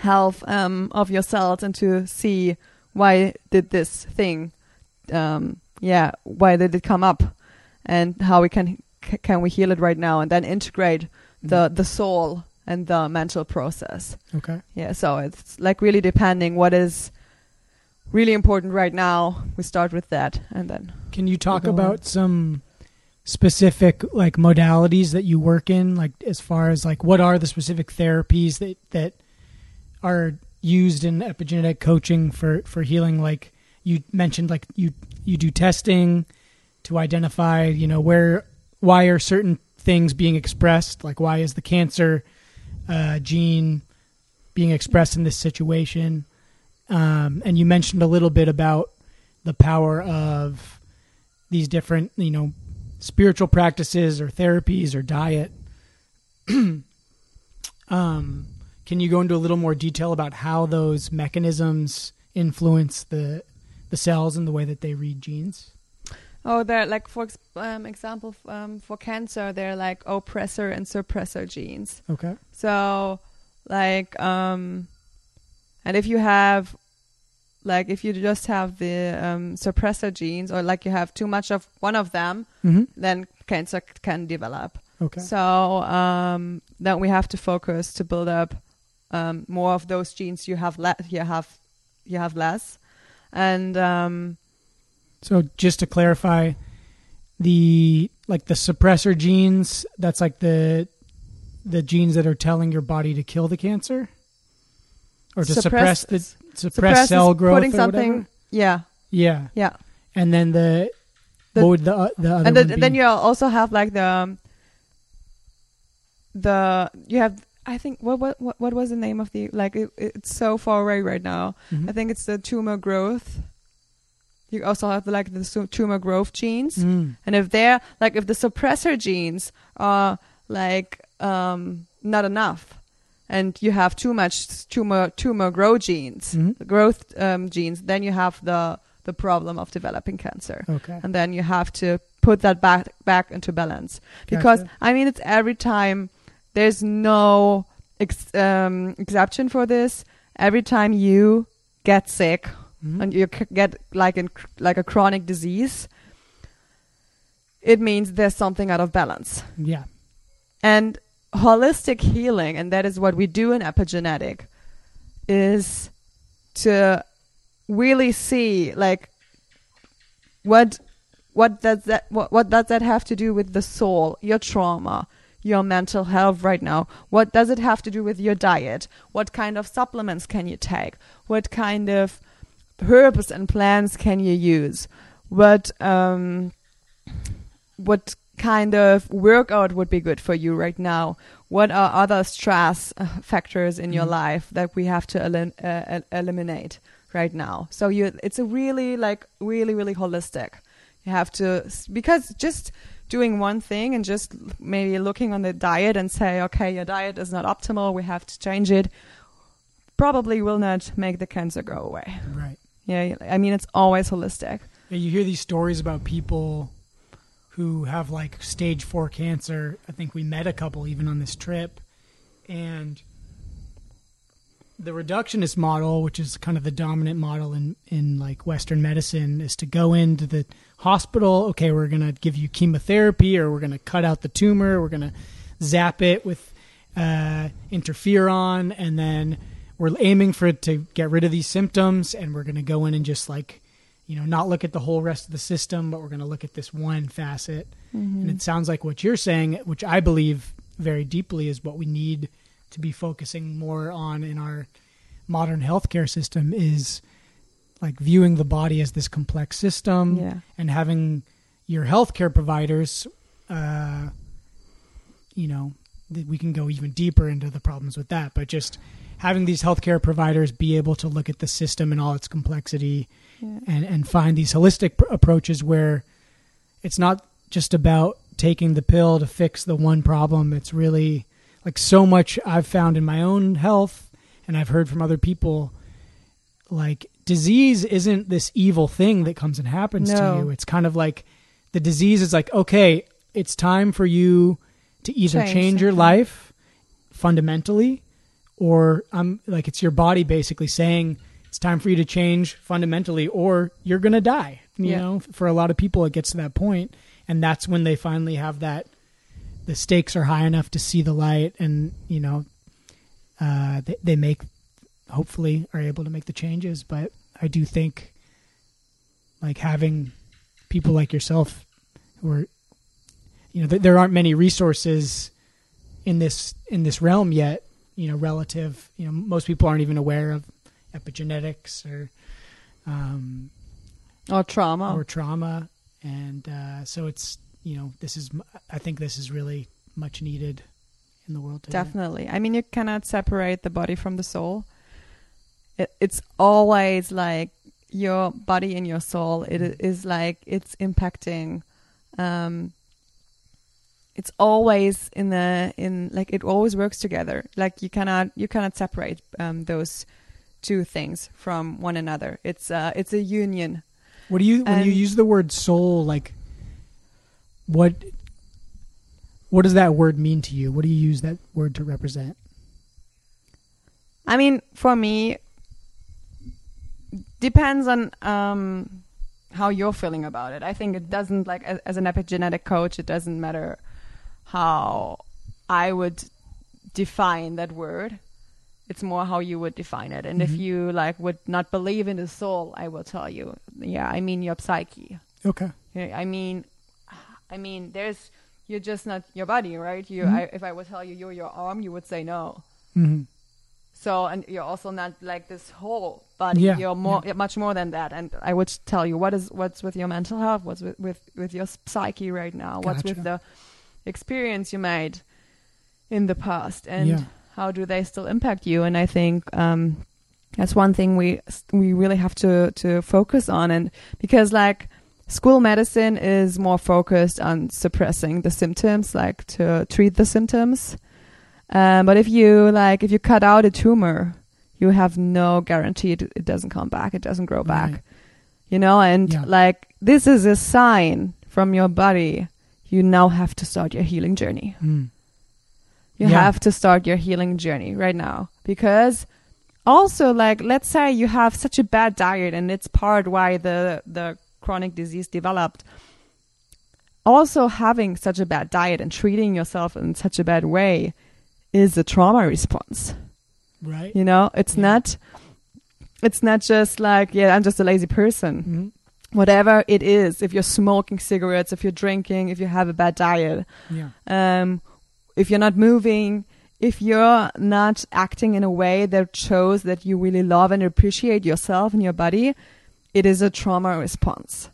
health, um, of your cells and to see why did this thing, um, yeah, why did it come up and how we can, can we heal it right now and then integrate the, the soul and the mental process. Okay. Yeah, so it's like really depending what is really important right now. We start with that and then Can you talk on. about some specific like modalities that you work in like as far as like what are the specific therapies that that are used in epigenetic coaching for for healing like you mentioned like you you do testing to identify you know where why are certain things being expressed? Like why is the cancer uh, gene being expressed in this situation? Um, and you mentioned a little bit about the power of these different you know spiritual practices or therapies or diet. Um, can you go into a little more detail about how those mechanisms influence the the cells and the way that they read genes? Oh, they're like for um, example um, for cancer, they're like oppressor and suppressor genes. Okay. So, like, um, and if you have, like, if you just have the um, suppressor genes, or like you have too much of one of them, Mm-hmm. then cancer c- can develop. Okay. So um, then we have to focus to build up um, more of those genes you have le- you have you have less, and um, So just to clarify, the like the suppressor genes, that's like the the genes that are telling your body to kill the cancer, or to suppress, the suppress, suppress cell growth putting or something. whatever. Yeah, Yeah, yeah. and then the, The- what would the uh, the other and then, then you also have like the um, the you have I think what what what, what was the name of the like it, it's so far away right now. Mhm. I think it's the tumor growth. You also have like the tumor growth genes. Mm. And if they're like if the suppressor genes are like um not enough and you have too much tumor tumor growth genes, Mhm. the growth um, genes, then you have the the problem of developing cancer. Okay. And then you have to put that back back into balance. Because Gotcha. I mean it's every time there's no ex- um, exception for this. Every time you get sick Mhm. and you c- get like in like a chronic disease, it means there's something out of balance. yeah. And holistic healing, and that is what we do in epigenetic, is to really see like what what does that what, what does that have to do with the soul, your trauma, your mental health right now? What does it have to do with your diet? What kind of supplements can you take? What kind of herbs and plants can you use? What um what kind of workout would be good for you right now? What are other stress uh, factors in your Mhm. life that we have to uh, el- eliminate right now? So you, it's a really like really really holistic. You have to because just doing one thing and just maybe looking on the diet and say, okay, your diet is not optimal, we have to change it. Probably will not make the cancer go away. Right. Yeah, I mean it's always holistic. Yeah, you hear these stories about people who have like stage four cancer. I think we met a couple even on this trip, and the reductionist model, which is kind of the dominant model in in like Western medicine, is to go into the hospital. Okay, we're gonna give you chemotherapy, or we're gonna cut out the tumor. We're gonna zap it with uh, interferon, and then we're aiming for it to get rid of these symptoms, and we're gonna go in and just like you know not look at the whole rest of the system, but we're gonna look at this one facet. And it sounds like what you're saying, which I believe very deeply is what we need to be focusing more on in our modern healthcare system is like viewing the body as this complex system Yeah. and having your healthcare providers, uh, you know, we can go even deeper into the problems with that, but just having these healthcare providers be able to look at the system and all its complexity Yeah. and, and find these holistic pr- approaches where it's not just about taking the pill to fix the one problem. It's really like so much I've found in my own health and I've heard from other people like disease isn't this evil thing that comes and happens No. to you. It's kind of like the disease is like, okay, it's time for you to either Change change your life fundamentally or I'm like it's your body basically saying it's time for you to change fundamentally or you're going to die. You Yeah. know, for a lot of people it gets to that point and that's when they finally have that the stakes are high enough to see the light and, you know, uh, they, they make hopefully are able to make the changes but i do think like having people like yourself who are you know th- there aren't many resources in this in this realm yet you know relative. You know, most people aren't even aware of epigenetics or um, Or trauma. or trauma, and uh, so it's you know this is I think this is really much needed in the world today. Definitely. I mean, you cannot separate the body from the soul. It, it's always like your body and your soul. It is like it's impacting. Um, it's always in the in like it always works together. Like you cannot you cannot separate um, those two things from one another. It's uh it's a union. What do you when you use the word soul like what what does that word mean to you? What do you use that word to represent? I mean, for me, depends on um, how you're feeling about it. I think it doesn't like as, as an epigenetic coach, it doesn't matter how I would define that word. It's more how you would define it. And if Mhm. you like would not believe in the soul, I will tell you. Yeah, I mean your psyche. Okay. I mean, I mean, there's you're just not your body, right? You, Mhm. I, if I would tell you you're your arm, you would say no. hmm So, and you're also not like this whole body. Yeah, You're more, much more than that. And I would tell you what is what's with your mental health, what's with with, with your psyche right now, what's with the experience you made in the past, and Yeah. how do they still impact you? And I think um, that's one thing we we really have to to focus on, and because like school medicine is more focused on suppressing the symptoms, like to treat the symptoms. Um, but if you like, if you cut out a tumor, you have no guarantee it, it doesn't come back. It doesn't grow back. Right. You know, and Yeah. like this is a sign from your body. You now have to start your healing journey. Mm. You Yeah. have to start your healing journey right now because also like let's say you have such a bad diet and it's part why the the chronic disease developed. Also having such a bad diet and treating yourself in such a bad way is a trauma response. Right. You know, it's Yeah. not it's not just like, yeah, I'm just a lazy person hmm whatever it is if you're smoking cigarettes if you're drinking if you have a bad diet Yeah. um, if you're not moving if you're not acting in a way that shows that you really love and appreciate yourself and your body it is a trauma response.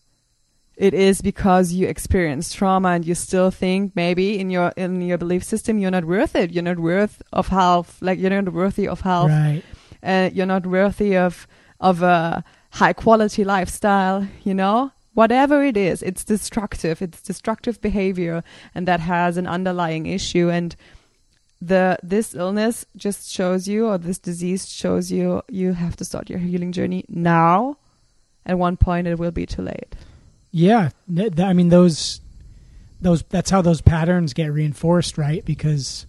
It is because you experience trauma and you still think maybe in your in your belief system you're not worth it. You're not worth of health like you're not worthy of health. Right. uh, you're not worthy of of a high quality lifestyle you know? Whatever it is it's destructive. It's destructive behavior and that has an underlying issue. And the this illness just shows you or this disease shows you you have to start your healing journey now at one point it will be too late Yeah, I mean those those that's how those patterns get reinforced, right? Because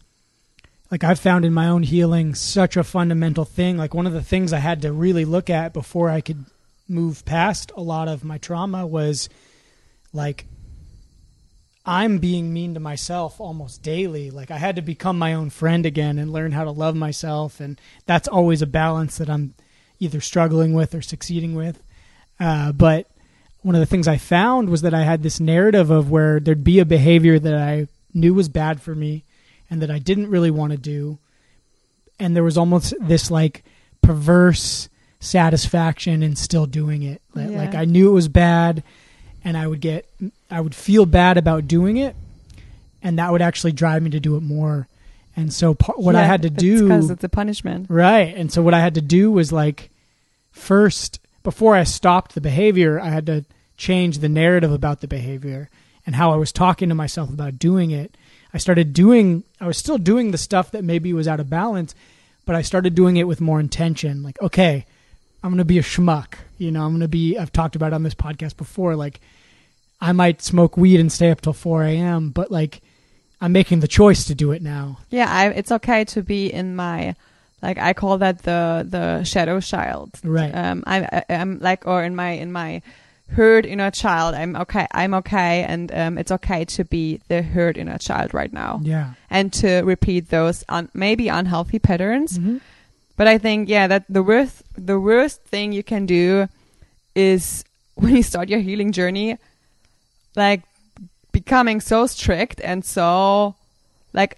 like I've found in my own healing such a fundamental thing. Like one of the things I had to really look at before I could move past a lot of my trauma was like I'm being mean to myself almost daily. Like I had to become my own friend again and learn how to love myself and that's always a balance that I'm either struggling with or succeeding with. Uh, but one of the things I found was that I had this narrative of where there'd be a behavior that I knew was bad for me and that I didn't really want to do. And there was almost this like perverse satisfaction in still doing it. Like, Yeah. like I knew it was bad and I would get, I would feel bad about doing it. And that would actually drive me to do it more. And so what I had to do. 'cause it's a punishment Right. And so what I had to do was like first before I stopped the behavior, I had to change the narrative about the behavior and how I was talking to myself about doing it. I started doing I was still doing the stuff that maybe was out of balance, but I started doing it with more intention. Like, okay, I'm going to be a schmuck. You know, I'm going to be I've talked about on this podcast before like I might smoke weed and stay up till 4 a.m., but like I'm making the choice to do it now. yeah I, it's okay to be in my like i call that the the shadow child Right. um i'm I- i'm like or in my in my hurt inner child i'm okay i'm okay and um it's okay to be the hurt inner child right now yeah. and to repeat those un- maybe unhealthy patterns Mhm. but i think yeah that the worst the worst thing you can do is when you start your healing journey like becoming so strict and so like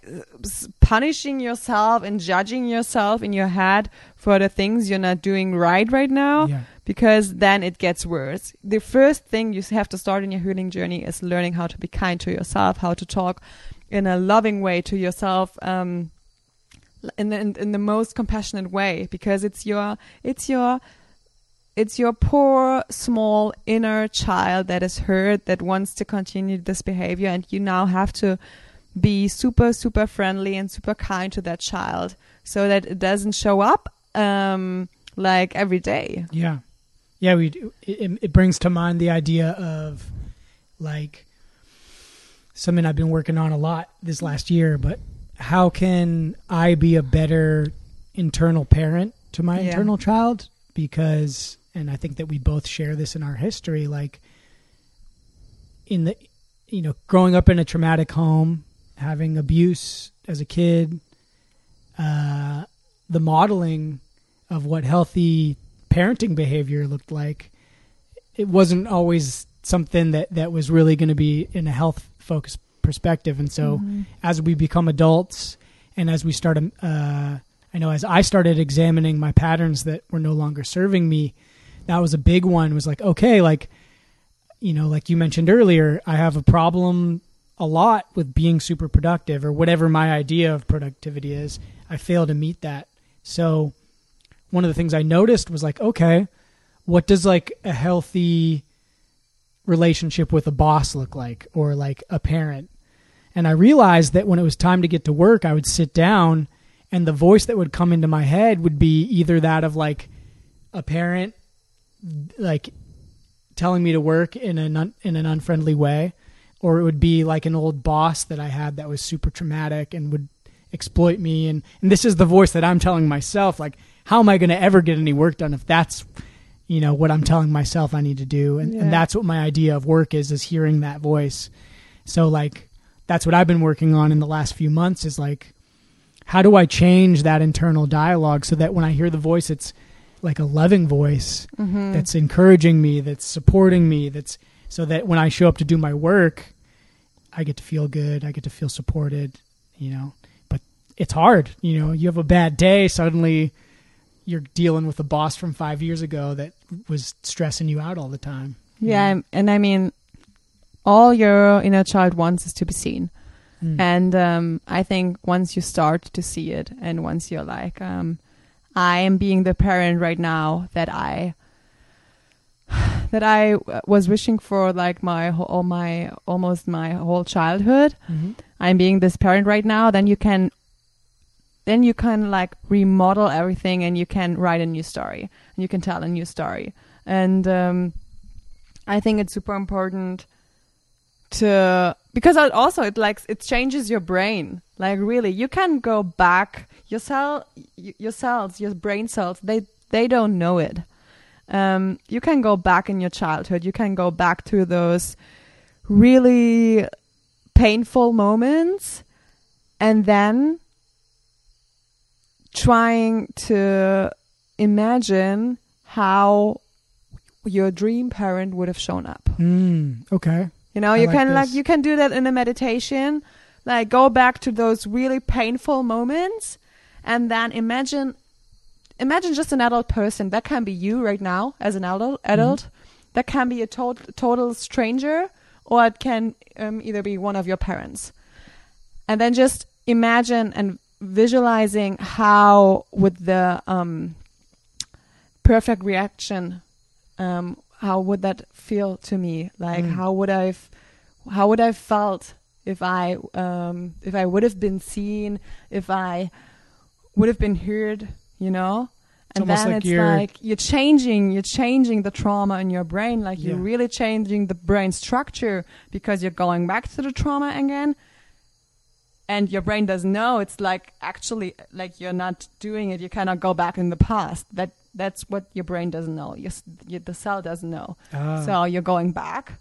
punishing yourself and judging yourself in your head for the things you're not doing right right now Yeah. because then it gets worse. The first thing you have to start in your healing journey is learning how to be kind to yourself, how to talk in a loving way to yourself, um, in the, in, in the most compassionate way, because it's your it's your it's your poor small inner child that is hurt that wants to continue this behavior, and you now have to be super super friendly and super kind to that child so that it doesn't show up um like every day Yeah, yeah. We do- it, it brings to mind the idea of like something I've been working on a lot this last year. But how can I be a better internal parent to my Yeah. internal child? Because, and I think that we both share this in our history. Like in the, you know, growing up in a traumatic home, having abuse as a kid, uh, the modeling of what healthy parenting behavior looked like, it wasn't always something that, that was really going to be in a health focused perspective. And so as we become adults and as we start, um, uh, I know as I started examining my patterns that were no longer serving me, that was a big one was like, okay, like, you know, like you mentioned earlier, I have a problem a lot with being super productive or whatever my idea of productivity is. I fail to meet that. So one of the things I noticed was like, okay, what does like a healthy relationship with a boss look like or like a parent? And I realized that when it was time to get to work, I would sit down and the voice that would come into my head would be either that of like a parent like telling me to work in an un- in an unfriendly way or it would be like an old boss that I had that was super traumatic and would exploit me and and this is the voice that I'm telling myself like how am I going to ever get any work done if that's you know what I'm telling myself I need to do and, Yeah. and that's what my idea of work is is hearing that voice so like that's what I've been working on in the last few months is like how do I change that internal dialogue so that when I hear the voice it's like a loving voice Mm-hmm. that's encouraging me, that's supporting me, that's so that when I show up to do my work, I get to feel good, I get to feel supported, you know. But it's hard, you know. You have a bad day, suddenly you're dealing with a boss from 5 years ago that was stressing you out all the time. Yeah, know? and- and I mean, all your inner child wants is to be seen. Mm. And um, I think once you start to see it, and once you're like, um, I am being the parent right now that I that I was wishing for, like my all my almost my whole childhood. Mhm. I'm being this parent right now. Then you can, then you can like remodel everything, and you can write a new story, and you can tell a new story. And um, I think it's super important to because also it like it changes your brain like really you can go back your cell y- your cells your brain cells they they don't know it um you can go back in your childhood you can go back to those really painful moments and then trying to imagine how your dream parent would have shown up Mm, okay. you know, I you like can like you can do that in a meditation. Like go back to those really painful moments and then imagine imagine just an adult person. That can be you right now as an adult adult. That can be a tot- total stranger or it can um, either be one of your parents. And then just imagine and visualizing how would the um, perfect reaction um, how would that feel to me? Like Mm. how would I, f- how would I felt if I, um, if I would have been seen, if I would have been heard, you know? And almost then like it's you're- like you're changing, you're changing the trauma in your brain. Like you're really changing the brain structure because you're going back to the trauma again. And your brain doesn't know. It's like actually like you're not doing it. You cannot go back in the past. That that's what your brain doesn't know. Your, your, the cell doesn't know. Ah. So you're going back,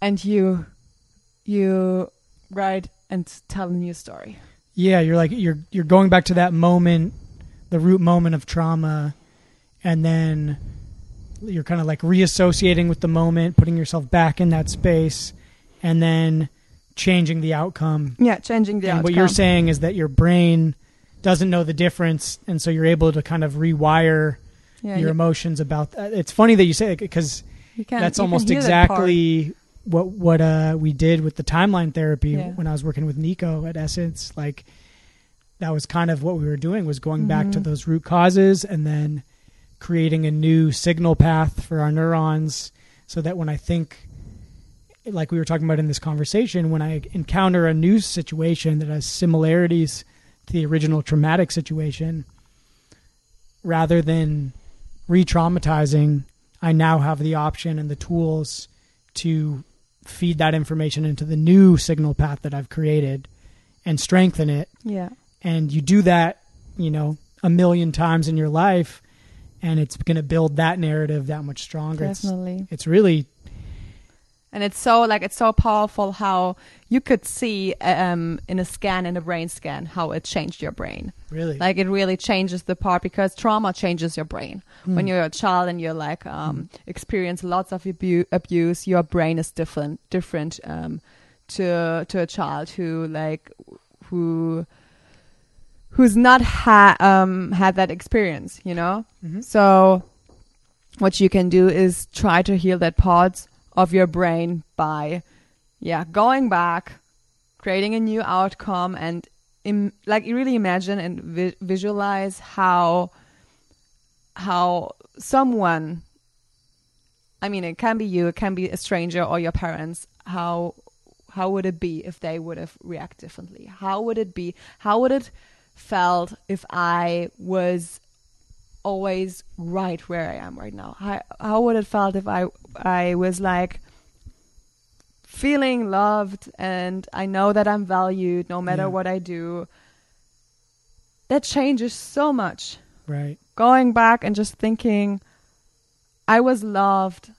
and you you write and tell a new story. Yeah, you're like you're you're going back to that moment, the root moment of trauma, and then you're kind of like reassociating with the moment, putting yourself back in that space, and then changing the outcome. yeah, changing the and outcome. what you're saying is that your brain doesn't know the difference, and so you're able to kind of rewire yeah, your you, emotions about that. It's funny that you say it because that's almost hear that exactly what what uh we did with the timeline therapy Yeah. when I was working with Nico at Essence. Like that was kind of what we were doing was going back to Mhm. those root causes and then creating a new signal path for our neurons so that when I think like we were talking about in this conversation, when I encounter a new situation that has similarities to the original traumatic situation, rather than re traumatizing, I now have the option and the tools to feed that information into the new signal path that I've created and strengthen it. Yeah, And you do that, you know, a million times in your life, and it's going to build that narrative that much stronger. It's, definitely. it's really, And it's so like it's so powerful how you could see um, in a scan in a brain scan how it changed your brain. really. Like it really changes the part because trauma changes your brain. When Hmm. you're a child and you're like um, experience lots of abu- abuse, your brain is different different um, to to a child who like who who's not ha- um, had that experience. You know. Mhm. So what you can do is try to heal that part of your brain by yeah, going back, creating a new outcome and Im- like you really imagine and vi- visualize how how someone I mean it can be you, it can be a stranger or your parents, how how would it be if they would have reacted differently? How would it be? How would it felt if I was always right where I am right now? How how would it felt if I I was like feeling loved and I know that I'm valued no matter Yeah. what I do? That changes so much. right. Going back and just thinking I was loved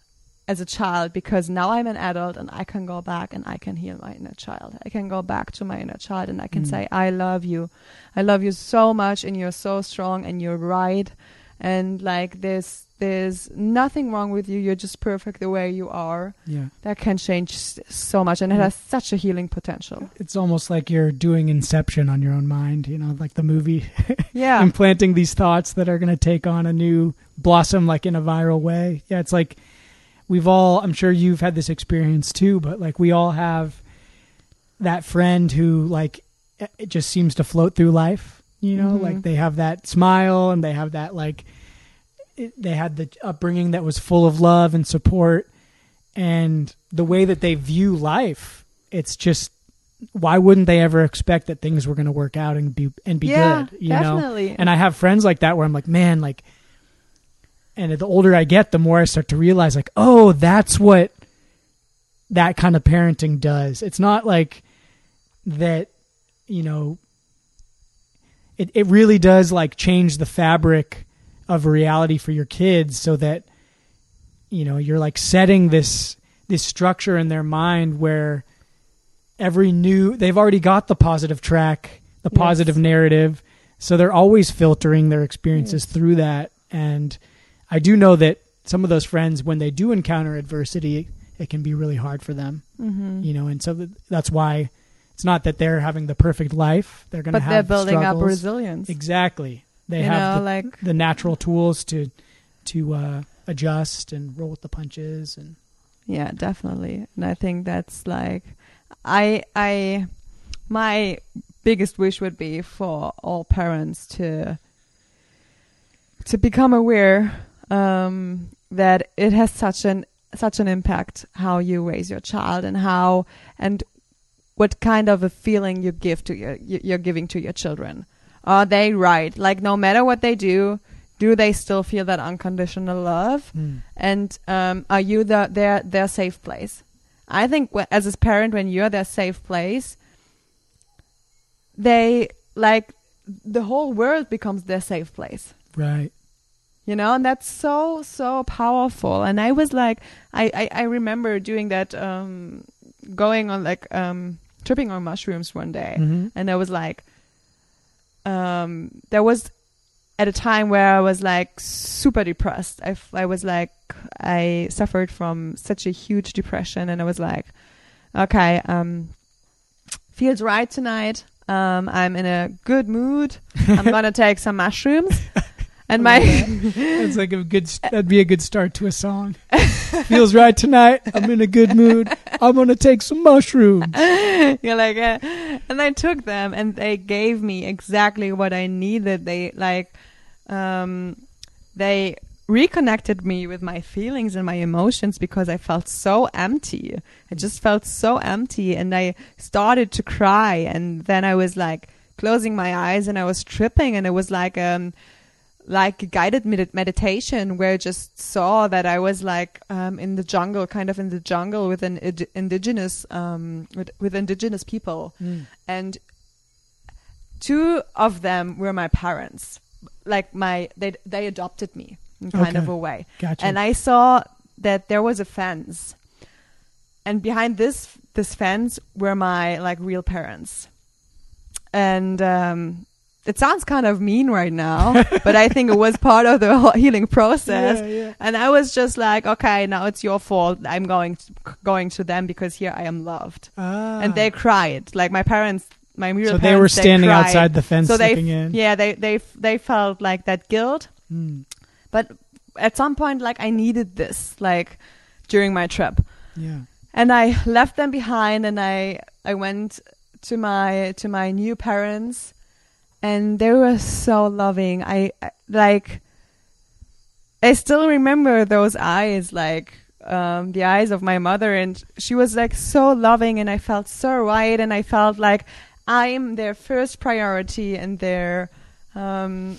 as a child because now I'm an adult and I can go back and I can heal my inner child. I can go back to my inner child and I can Mm. say, I love you. I love you so much and you're so strong and you're right. And like there's there's nothing wrong with you. You're just perfect the way you are. Yeah. That can change s- so much and it Mm. has such a healing potential. It's almost like you're doing Inception on your own mind, you know, like the movie, Yeah. implanting these thoughts that are going to take on a new blossom, like in a viral way. Yeah, it's like we've all, I'm sure you've had this experience too, but like we all have that friend who, like, it just seems to float through life, you know, Mhm. like they have that smile and they have that, like, it, they had the upbringing that was full of love and support. And the way that they view life it's just why wouldn't they ever expect that things were going to work out and be and be yeah, good you know? and i have friends like that where i'm like man like and the older i get the more i start to realize like oh that's what that kind of parenting does it's not like that you know it, it really does like change the fabric of reality for your kids so that you know you're like setting this this structure in their mind where every new they've already got the positive track the Yes. positive narrative so they're always filtering their experiences Yes. through that and i do know that some of those friends when they do encounter adversity it can be really hard for them Mhm. you know and so th- that's why it's not that they're having the perfect life they're going to have struggles. but they're building up resilience. exactly they you have know, the, like the natural tools to to uh, adjust and roll with the punches and Yeah, definitely. And I think that's like I I my biggest wish would be for all parents to to become aware um that it has such an such an impact how you raise your child and how and what kind of a feeling you give to your you- you're giving to your children. Are they right? Like no matter what they do, do they still feel that unconditional love? and um, are you the, their their safe place? I think wh- as a parent, when you're their safe place, they like the whole world becomes their safe place. right You know, and that's so so powerful. And I was like, I I, I remember doing that, um, going on like um, tripping on mushrooms one day, Mhm. and I was like, um, there was at a time where I was like super depressed. I, I was like, I suffered from such a huge depression, and I was like, okay, um, feels right tonight. Um, I'm in a good mood. I'm gonna take some mushrooms. And my That's like a good. That'd be a good start to a song. Feels right tonight. I'm in a good mood. I'm gonna take some mushrooms. you're like, uh, and I took them, and they gave me exactly what I needed. They like, um, they reconnected me with my feelings and my emotions because I felt so empty. I just felt so empty, and I started to cry, and then I was like closing my eyes, and I was tripping, and it was like um like a guided med- meditation where I just saw that I was like um, in the jungle, kind of in the jungle with an id- indigenous um, with, with indigenous people, and two of them were my parents. Like my they they adopted me in kind of a way, Gotcha. and I saw that there was a fence, and behind this this fence were my like real parents, and um, it sounds kind of mean right now, but I think it was part of the healing process. Yeah, yeah. And I was just like, okay, now it's your fault. I'm going to, going to them because here I am loved. Ah. And they cried. Like my parents, my real parents. so parents, they were standing cried. outside the fence, So they, looking in. yeah, they they they felt like that guilt. Mm. But at some point, like I needed this, like during my trip yeah. and I left them behind and I I went to my to my new parents and they were so loving. I, like I still remember those eyes like um the eyes of my mother. And she was like so loving and I felt so right. And I felt like I'm their first priority and their um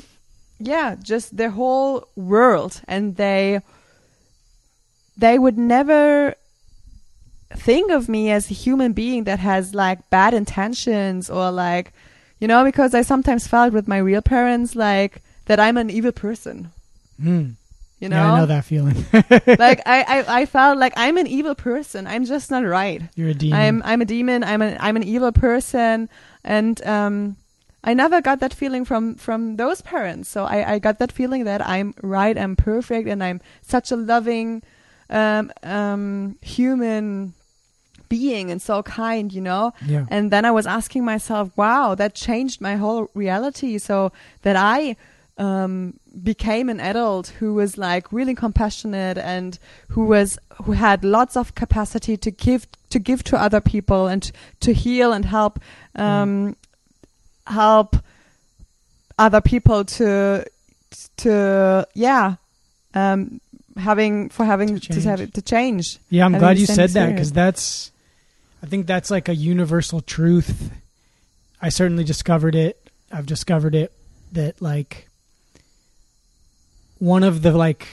yeah, just their whole world. And they they would never think of me as a human being that has like bad intentions or like you know because i sometimes felt with my real parents like that i'm an evil person. Mm. you know, Yeah, I know that feeling. like I, I i felt like i'm an evil person. I'm just not right. You're a demon. i'm i'm a demon. I'm an i'm an evil person. And um i never got that feeling from from those parents. So i i got that feeling that i'm right i'm perfect and i'm such a loving um um human being and so kind you know yeah. and then I was asking myself, wow, that changed my whole reality. So that I um, became an adult who was like really compassionate and who was who had lots of capacity to give to give to other people and to heal and help um, help other people to to yeah um, having for having To to, have, to change. Yeah, I'm glad you said that because that's, I think that's like a universal truth. I certainly discovered it. I've discovered it that like one of the like,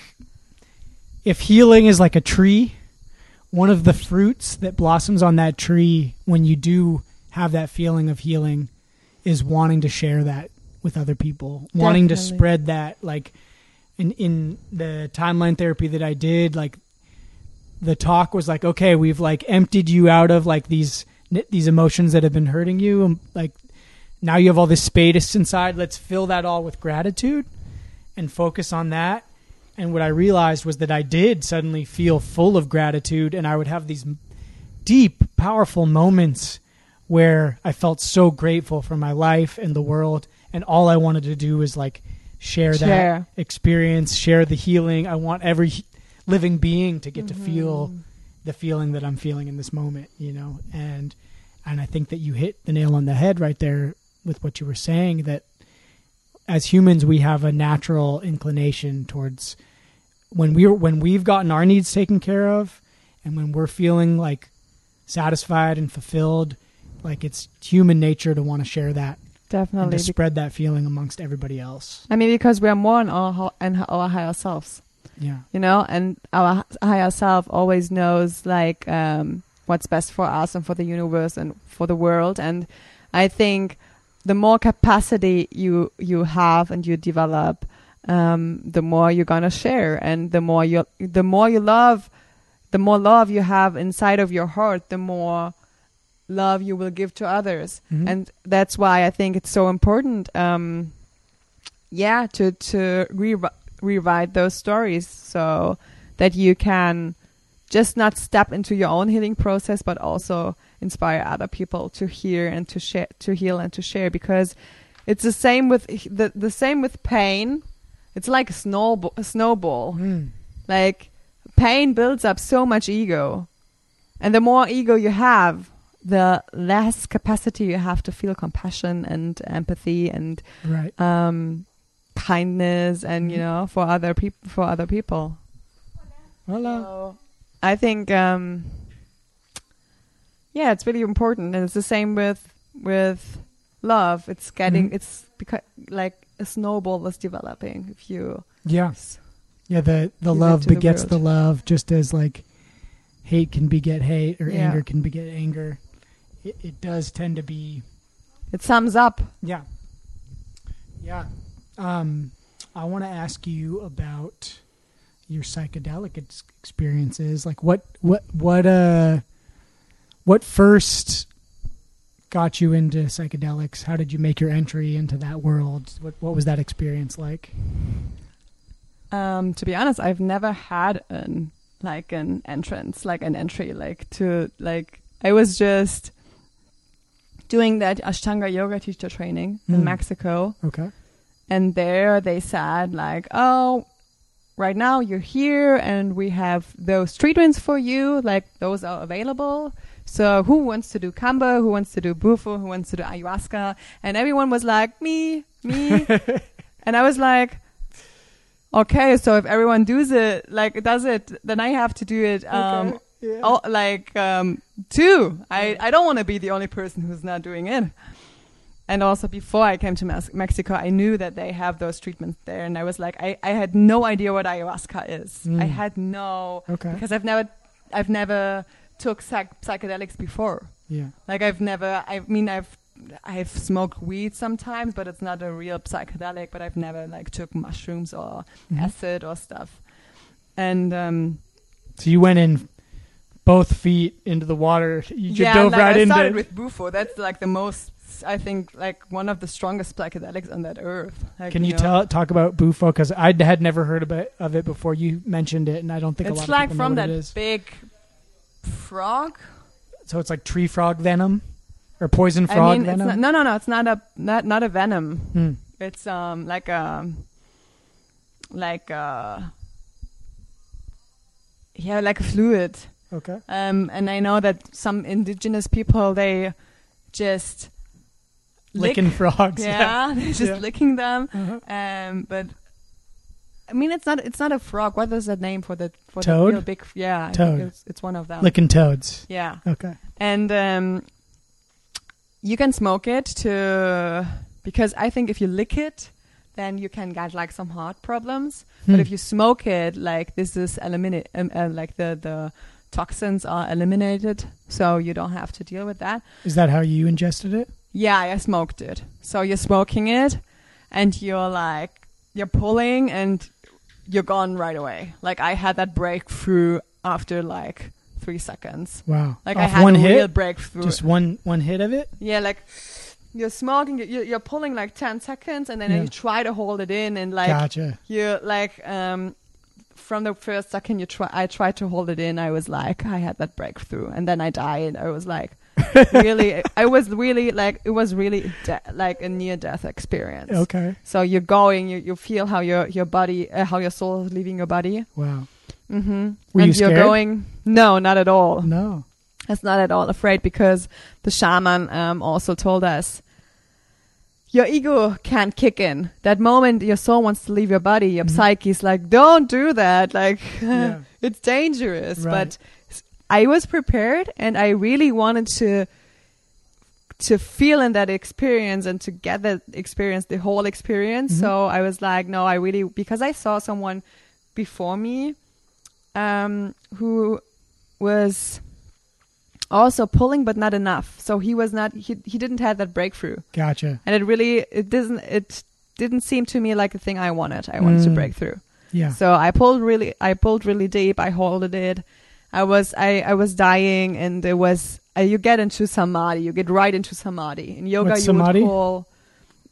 if healing is like a tree, one of the fruits that blossoms on that tree when you do have that feeling of healing is wanting to share that with other people, wanting to spread that like in in the timeline therapy that I did like the talk was like okay we've like emptied you out of like these these emotions that have been hurting you. Um, like now you have all this space inside. Let's fill that all with gratitude and focus on that. And what i realized was that i did suddenly feel full of gratitude and i would have these deep powerful moments where i felt so grateful for my life and the world. And all i wanted to do was like share, Share. that experience share the healing. I want every living being to get to feel Mm-hmm. the feeling that I'm feeling in this moment, you know. And and I think that you hit the nail on the head right there with what you were saying that as humans we have a natural inclination towards when we're when we've gotten our needs taken care of and when we're feeling like satisfied and fulfilled, like it's human nature to want to share that and Definitely. to spread that feeling amongst everybody else. I mean, because we are more in our in our higher selves, Yeah. you know, and our higher self always knows like um, what's best for us and for the universe and for the world. And I think the more capacity you you have and you develop, um, the more you're gonna share, and the more you the more you love, the more love you have inside of your heart, the more love you will give to others Mhm. and that's why I think it's so important. Um, yeah, to to re- rewrite those stories so that you can just not step into your own healing process, but also inspire other people to hear and to share, to heal and to share. Because it's the same with the the same with pain. It's like a snowball. A snowball. Mm. Like pain builds up so much ego, and the more ego you have, the less capacity you have to feel compassion and empathy and Right. um, kindness and you Mhm. know for other people for other people. Hello. So I think um, yeah, it's really important, and it's the same with with love. It's getting Mhm. it's because like a snowball is developing. If you Yeah. Yeah. The the love to the begets the love, just as like hate can beget hate or Yeah. anger can beget anger. It, it does tend to be it sums up. Yeah. Yeah. Um, I want to ask you about your psychedelic ex- experiences. Like what what what uh what first got you into psychedelics? How did you make your entry into that world? What what was that experience like? Um, to be honest, I've never had an like an entrance, like an entry, like to like I was just doing that Ashtanga yoga teacher training in Mm. Mexico, Okay. And there they said like, oh. Right now you're here and we have those treatments for you, like those are available. So who wants to do Kambo? Who wants to do Bufo? Who wants to do ayahuasca? And everyone was like, me, me. and I was like, okay, so if everyone does it, like does it, then I have to do it. Um, Okay. Yeah. oh, like um, too. I I don't want to be the only person who's not doing it. And also before I came to Mexico, I knew that they have those treatments there, and I was like, I, I had no idea what ayahuasca is. Mm. I had no Okay. because I've never I've never took psych- psychedelics before. Yeah. Like I've never. I mean, I've I've smoked weed sometimes, but it's not a real psychedelic. But I've never like took mushrooms or Mhm. acid or stuff. And um, So you went in both feet into the water. You just yeah, dove like right I into started with Bufo. That's like the most. I think like one of the strongest psychedelics on that earth. Like, Can you know, tell talk about Bufo? Because I had never heard about, of it before you mentioned it, and I don't think a lot It's of like people from know what that it is. big frog. So it's like tree frog venom or poison I frog mean, it's venom. not, no, no, no. It's not a not not a venom. Hmm. It's um like a like a yeah like a fluid. Okay. Um, and I know that some indigenous people they just lick- Licking frogs. yeah, they're just Yeah. licking them. Uh-huh. Um, but I mean, it's not it's not a frog. What is that name for the for Toad? the real big? Yeah, I think Toad. It's, it's one of them. Licking toads. yeah, Okay. and um, you can smoke it to because I think if you lick it, then you can get like some heart problems. Hmm. But if you smoke it, like this is eliminate, um, uh, like the the toxins are eliminated, so you don't have to deal with that. Is that how you ingested it? Yeah, I smoked it. So you're smoking it, and you're like you're pulling, and you're gone right away. Like I had that breakthrough after like three seconds. Wow. Like I had one a hit. real breakthrough. Just one one hit of it. yeah, like you're smoking, you're, you're pulling like ten seconds, and then Yeah. you try to hold it in, and like gotcha. you like um from the first second you try I tried to hold it in I was like I had that breakthrough and then I died I was like really I was really like it was really de- like a near death experience Okay. so you're going you, you feel how your your body uh, how your soul is leaving your body Wow. mm-hmm. Were and you are scared? going no not at all No. it's not at all afraid because the shaman um, also told us your ego can't kick in. That moment your soul wants to leave your body, your Mhm. psyche's like, don't do that. Like, Yeah. it's dangerous. Right. But I was prepared and I really wanted to to feel in that experience and to get that experience, the whole experience. Mhm. So I was like, no, I really because I saw someone before me um, who was also pulling but not enough. So he was not he he didn't have that breakthrough. Gotcha. And it really it doesn't it didn't seem to me like the thing I wanted. I wanted to Mm. break through. Yeah. So I pulled really, I pulled really deep. I holded it. I was, I, I was dying, and it was. Uh, you get into samadhi. You get right into samadhi. In yoga, What's you samadhi? would call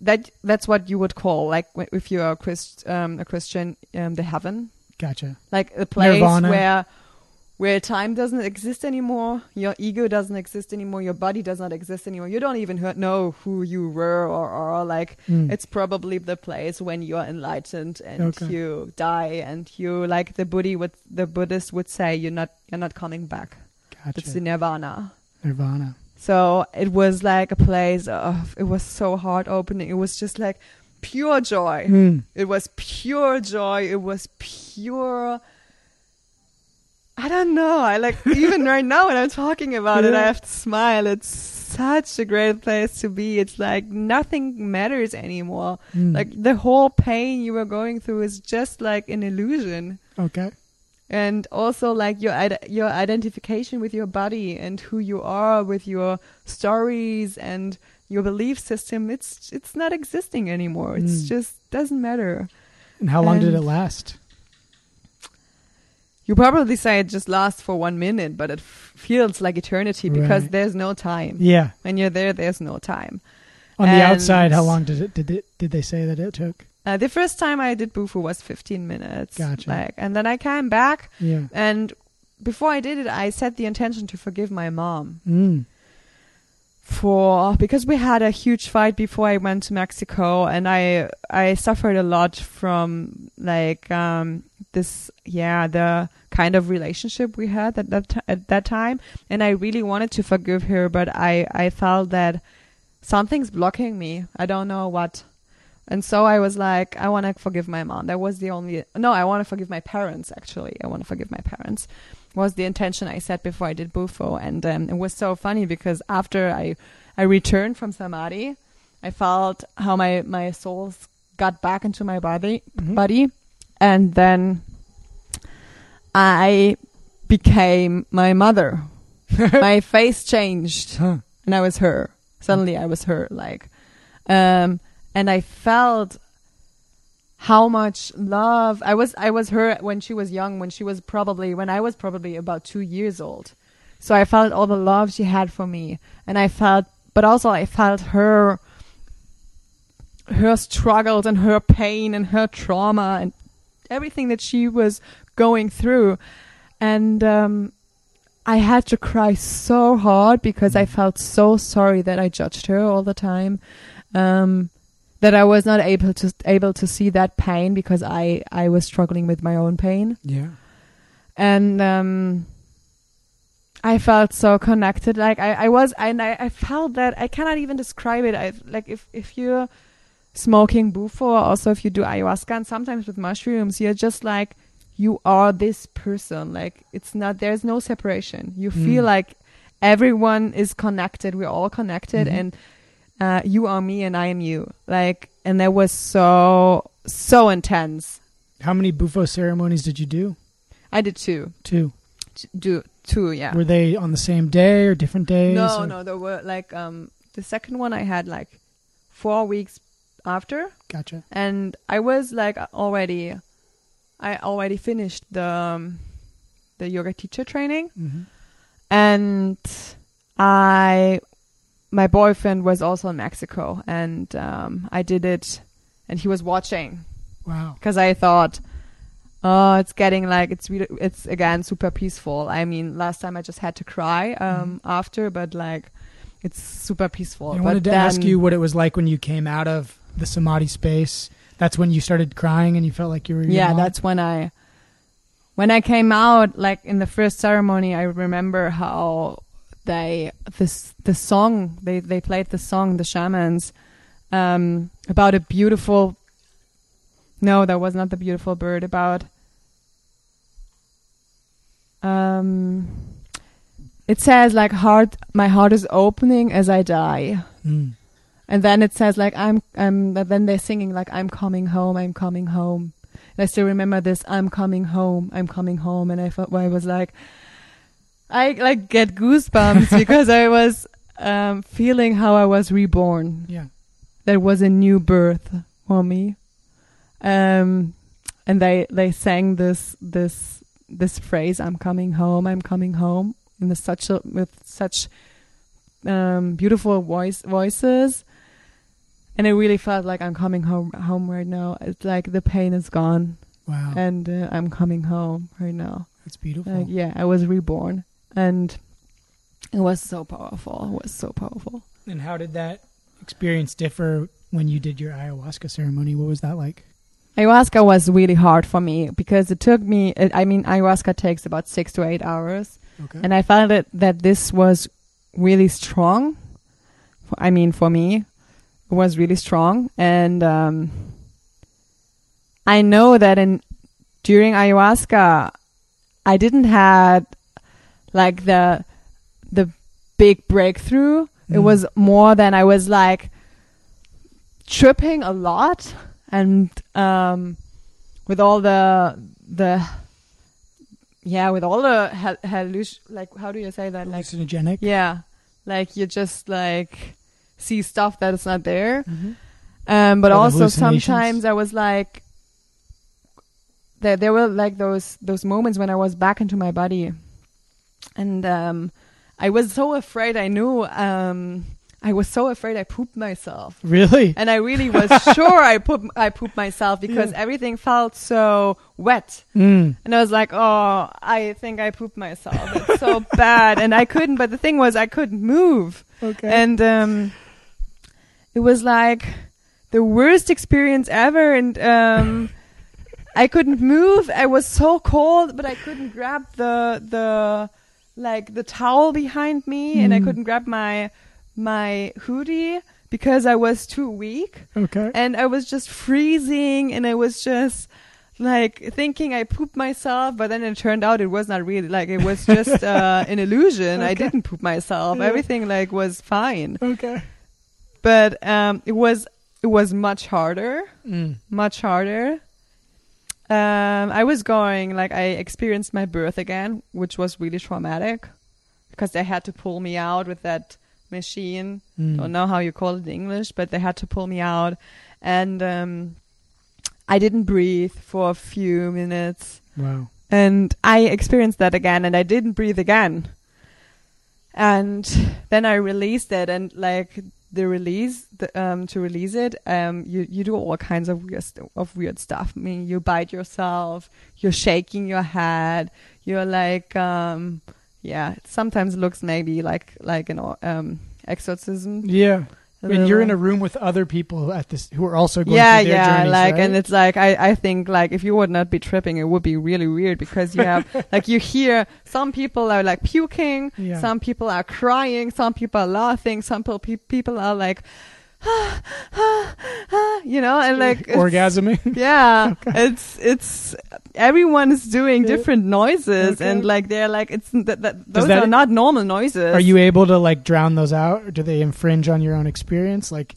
that. That's what you would call like if you're a, Christ, um, a Christian, um, the heaven, Gotcha. like a place Nirvana. where where time doesn't exist anymore, your ego doesn't exist anymore, your body does not exist anymore. You don't even know who you were or are. Like Mm. it's probably the place when you're enlightened and Okay. you die and you like the Buddhi would the Buddhist would say you're not you're not coming back. Gotcha. It's the nirvana. Nirvana. So it was like a place of it was so heart opening. It was just like pure joy. Mm. It was pure joy. It was pure. I don't know. I like even right now when I'm talking about it, I have to smile. It's such a great place to be. It's like nothing matters anymore. Mm. Like the whole pain you were going through is just like an illusion. okay. And also like your ide- your identification with your body and who you are with your stories and your belief system. It's it's not existing anymore. It's Mm. just doesn't matter. And how long did it last? You probably say it just lasts for one minute, but it f- feels like eternity because Right. there's no time. Yeah. When you're there, there's no time. On the outside, how long did it did it did they say that it took? Uh, the first time I did Bufo was 15 minutes. Gotcha. Like, and then I came back, Yeah. and before I did it, I set the intention to forgive my mom Mm. For because we had a huge fight before I went to Mexico, and I I suffered a lot from like um this yeah the kind of relationship we had at that t- at that time, and I really wanted to forgive her, but I I felt that something's blocking me. I don't know what. And so I was like, I want to forgive my mom. That was the only. No, I want to forgive my parents. Actually, I want to forgive my parents. Was the intention I set before I did Bufo, and um, it was so funny because after I, I returned from samadhi, I felt how my my souls got back into my body, Mhm. body, and then I became my mother. my face changed Huh. and I was her. Suddenly I was her, like, um, and I felt how much love I was. I was her when she was young, when she was probably when I was probably about two years old. So I felt all the love she had for me, and I felt, but also I felt her, her struggles and her pain and her trauma and everything that she was going through, and um, I had to cry so hard because I felt so sorry that I judged her all the time. Um, that I was not able to able to see that pain because I I was struggling with my own pain. Yeah. and um I felt so connected. Like I I was and I, I felt that I cannot even describe it. I like if if you're smoking bufo or also if you do ayahuasca and sometimes with mushrooms you're just like you are this person. Like it's not there's no separation. You feel Mm. like everyone is connected. We're all connected. Mhm. and uh, you are me and I am you like and that was so so intense How many bufo ceremonies did you do? I did two Two. T- do two yeah Were they on the same day or different days? No, or- no, there were like um the second one I had like four weeks after, Gotcha. and I was like already, I already finished the um, the yoga teacher training, hmm and I my boyfriend was also in Mexico, and um I did it, and he was watching Wow. because I thought. Oh, it's getting like it's really it's again super peaceful. I mean, last time I just had to cry um after, but like it's super peaceful. I wanted to ask you what it was like when you came out of the samadhi space. That's when you started crying and you felt like you were. yeah mom? that's when i when i came out like in the first ceremony i remember how they this the song they they played the song the shamans um about a beautiful no that was not the beautiful bird about um it says like heart my heart is opening as i die Mm. and then it says like I'm but then they're singing like I'm coming home, I'm coming home. And I still remember this I'm coming home, I'm coming home and I felt well, I was like I like get goosebumps because I was um feeling how I was reborn. Yeah. There was a new birth for me. Um and they they sang this this this phrase I'm coming home, I'm coming home in the such a, with such um, beautiful voice voices, and it really felt like I'm coming home home right now. It's like the pain is gone, Wow. and uh, I'm coming home right now. It's beautiful. Like, yeah, I was reborn, and it was so powerful. It was so powerful. And how did that experience differ when you did your ayahuasca ceremony? What was that like? Ayahuasca was really hard for me because it took me. I mean, ayahuasca takes about six to eight hours, Okay. and I found it that this was really strong. I mean, for me, it was really strong, and um, I know that in during ayahuasca, I didn't had like the the big breakthrough. It Mm. was more than I was like tripping a lot and um with all the the yeah with all the hal- halluc- like how do you say that like hallucinogenic. yeah like you just like see stuff that is not there Mhm. um, but the also sometimes I was like, there there were like those those moments when I was back into my body, and um, I was so afraid. I knew um, I was so afraid I pooped myself, Really? and I really was sure I poop I pooped myself because Yeah. everything felt so wet, Mm. and I was like, oh, I think I pooped myself. It's so bad, and I couldn't. But the thing was, I couldn't move. Okay. And um, it was like the worst experience ever. And um, I couldn't move. I was so cold, but I couldn't grab the the like the towel behind me, and I Mm. couldn't grab my my hoodie because I was too weak, okay. and I was just freezing, and I was just like thinking I pooped myself, but then it turned out it was not really like it was just uh, an illusion. I didn't poop myself. Yeah. Everything like was fine, Okay. but um, it was it was much harder, Mm. much harder. Um, I was going like I experienced my birth again, which was really traumatic because they had to pull me out with that machine Mm. don't know how you call it in English, but they had to pull me out, and um, I didn't breathe for a few minutes, Wow. and I experienced that again, and I didn't breathe again, and then I released it, and like the release, the, um, to release it, um, you you do all kinds of weird of weird stuff. I mean, you bite yourself, you're shaking your head, you're like, um, yeah, it sometimes looks maybe like like an um exorcism. Yeah. A And you're in a room with other people at this who are also going yeah, through their yeah, journeys, like, right? and it's like I, I think like if you would not be tripping, it would be really weird because you have like you hear some people are like puking, Yeah. some people are crying, some people are laughing, some people people are like, you know, and like orgasming. Yeah, it's it's everyone is doing different noises, Okay. and like they're like it's those that- are not normal noises. Are you able to like drown those out, or do they infringe on your own experience? Like,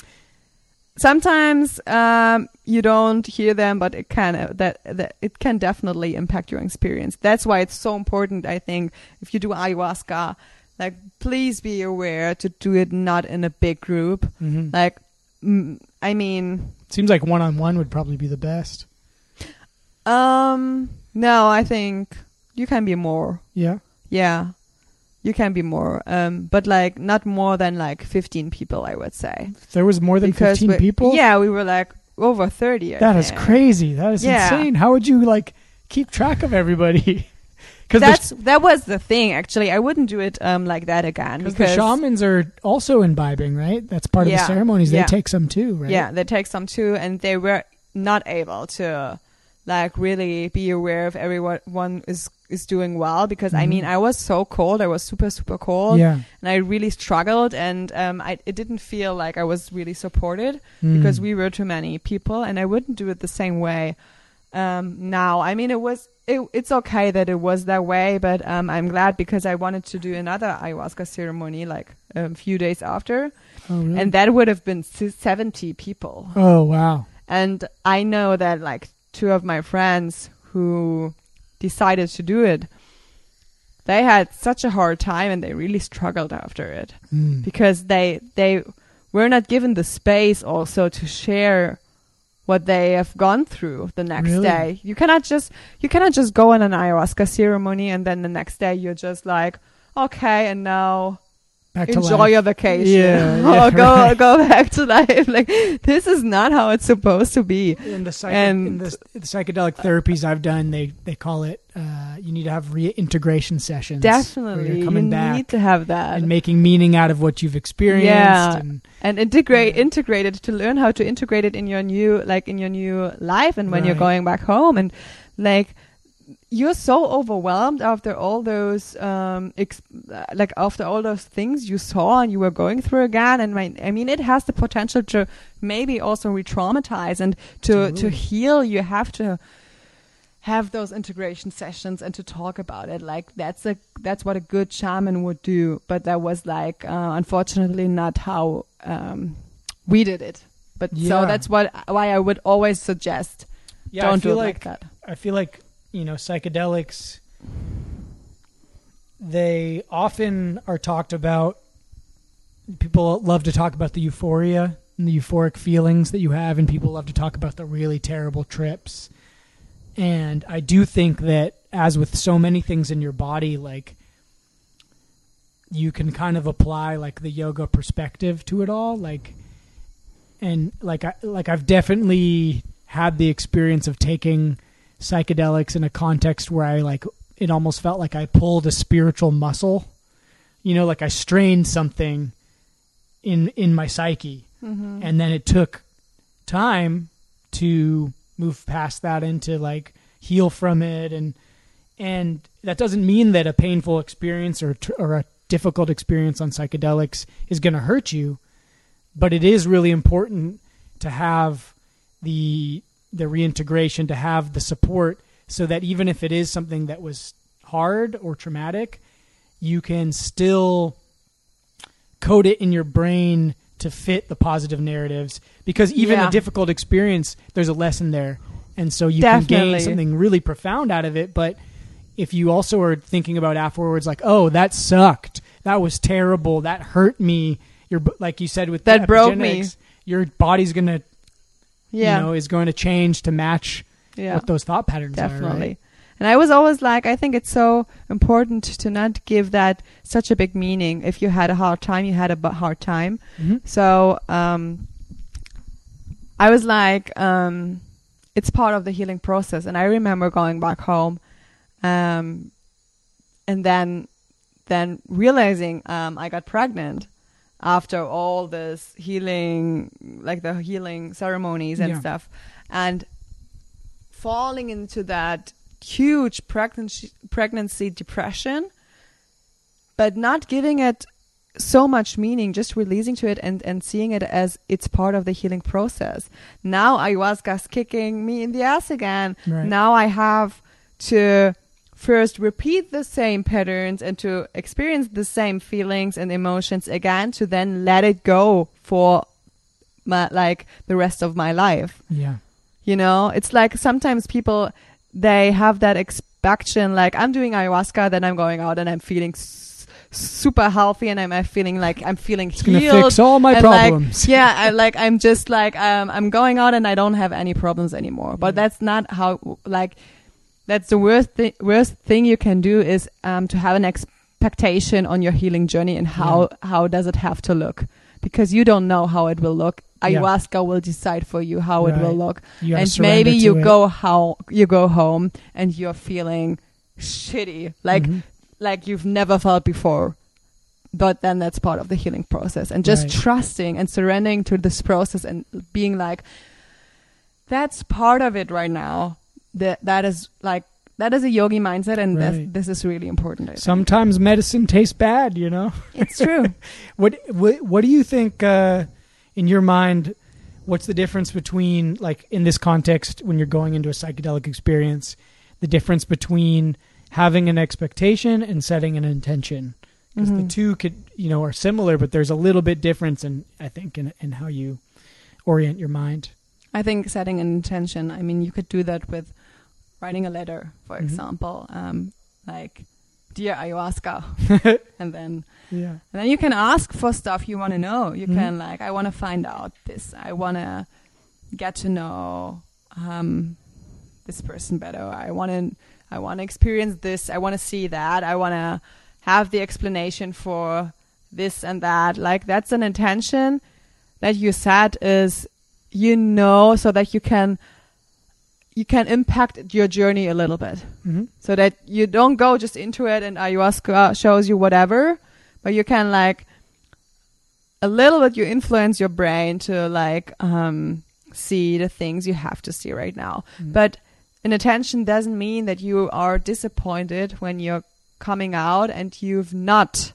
sometimes um, you don't hear them, but it can uh, that, that it can definitely impact your experience. That's why it's so important. I think if you do ayahuasca, like please be aware to do it not in a big group. mhm. Like, mm, I mean, seems like one on one would probably be the best. um, no, I think you can be more. Yeah. Yeah. You can be more, um, but like not more than like fifteen people, I would say. There was more than Because fifteen people. Yeah, we were like over thirty. I That is think. crazy. That is Yeah. insane. How would you like keep track of everybody? Because That's that was the thing. Actually, I wouldn't do it um like that again the, because shamans are also imbibing, right? That's part of Yeah. the ceremonies. Yeah. They take some too, right? yeah, they take some too, and they were not able to like really be aware if everyone is is doing well because I Mhm. mean I was so cold. I was super super cold, Yeah. and I really struggled, and um I it didn't feel like I was really supported. Mm. because we were too many people and I wouldn't do it the same way um, now. I mean, it was it, it's okay that it was that way, but um, I'm glad because I wanted to do another ayahuasca ceremony like a few days after, Oh, really? and that would have been 70 people. oh, wow. And I know that like two of my friends who decided to do it, they had such a hard time and they really struggled after it Mm. because they they were not given the space also to share what they have gone through the next Really? day. You cannot just you cannot just go on an ayahuasca ceremony and then the next day you're just like, okay, and now Back to enjoy life. your vacation Yeah, yeah, or go right. go back to life. Like this is not how it's supposed to be. in the, psych- And- in the, the psychedelic therapies I've done, they they call it uh, you need to have reintegration sessions. where Definitely, you're you coming need back to have that and making meaning out of what you've experienced. Yeah. and and integrate Yeah. integrate it to learn how to integrate it in your new like in your new life and when you're going back home and like you're so overwhelmed after all those um ex- like after all those things you saw and you were going through again. And my, i mean it has the potential to maybe also re-traumatize and to to heal. You have to have those integration sessions and to talk about it. Like that's a that's what a good shaman would do. But that was like uh, unfortunately not how um, we did it. But Yeah. so that's what why i would always suggest yeah, don't do it like like that. I feel like you know psychedelics. They often are talked about. People love to talk about the euphoria and the euphoric feelings that you have, and people love to talk about the really terrible trips. And I do think that, as with so many things in your body, like you can kind of apply like the yoga perspective to it all, like and like I like I've definitely had the experience of taking psychedelics in a context where I like it almost felt like I pulled a spiritual muscle. You know, like I strained something in in my psyche mm-hmm. and then it took time to move past that and to like heal from it and and that doesn't mean that a painful experience or or a difficult experience on psychedelics is going to hurt you but it is really important to have the the reintegration to have the support so that even if it is something that was hard or traumatic you can still code it in your brain to fit the positive narratives because even Yeah. a difficult experience there's a lesson there and so you can Definitely. gain something really profound out of it but if you also are thinking about afterwards like oh that sucked that was terrible that hurt me your like you said with the That broke me. your body's going to yeah. you know is going to change to match yeah. what those thought patterns are definitely. Right? and i was always like i think it's so important to not give that such a big meaning. If you had a hard time you had a hard time. Mhm. so um i was like um it's part of the healing process. And i remember going back home um and then then realizing um i got pregnant after all this healing like the healing ceremonies and Yeah. stuff and falling into that huge pregnancy pregnancy depression but not giving it so much meaning just releasing to it and and seeing it as it's part of the healing process now ayahuasca's kicking me in the ass again Right. now i have to first repeat the same patterns and to experience the same feelings and emotions again to then let it go for my like the rest of my life yeah you know, it's like sometimes people they have that expectation like I'm doing ayahuasca, then I'm going out and I'm feeling s- super healthy and I'm feeling like I'm feeling it's going to fix all my and, like, problems yeah, I like I'm just like um, I'm going out and I don't have any problems anymore. But Yeah. that's not how like that's the worst thi- worst thing you can do is um, to have an expectation on your healing journey and how how does it have to look because you don't know how it will look. Yeah. Ayahuasca will decide for you how it will look You and maybe you it. go how you go home and you're feeling shitty like Mhm. like you've never felt before but then that's part of the healing process and just Right. trusting and surrendering to this process and being like that's part of it right now that that is like that is a yogi mindset and Right. this is really important I think. sometimes medicine tastes bad you know it's true What what what do you think uh, in your mind? What's the difference between like in this context when you're going into a psychedelic experience? The difference between having an expectation and setting an intention because the Mhm. two could you know are similar, but there's a little bit difference in I think in in how you orient your mind. I think setting an intention. I mean, you could do that with writing a letter, for Mhm. example, um, like "Dear Ayahuasca," and then Yeah. and then you can ask for stuff you want to know. You Mhm. can like, I want to find out this. I want to get to know um, this person better. I want to I want to experience this. I want to see that. I want to have the explanation for this and that. Like that's an intention that you set is you know so that you can you can impact your journey a little bit hmm so that you don't go just into it and ayahuasca shows you whatever, but you can like a little bit you influence your brain to like um see the things you have to see right now. Mm. But an attention doesn't mean that you are disappointed when you're coming out and you've not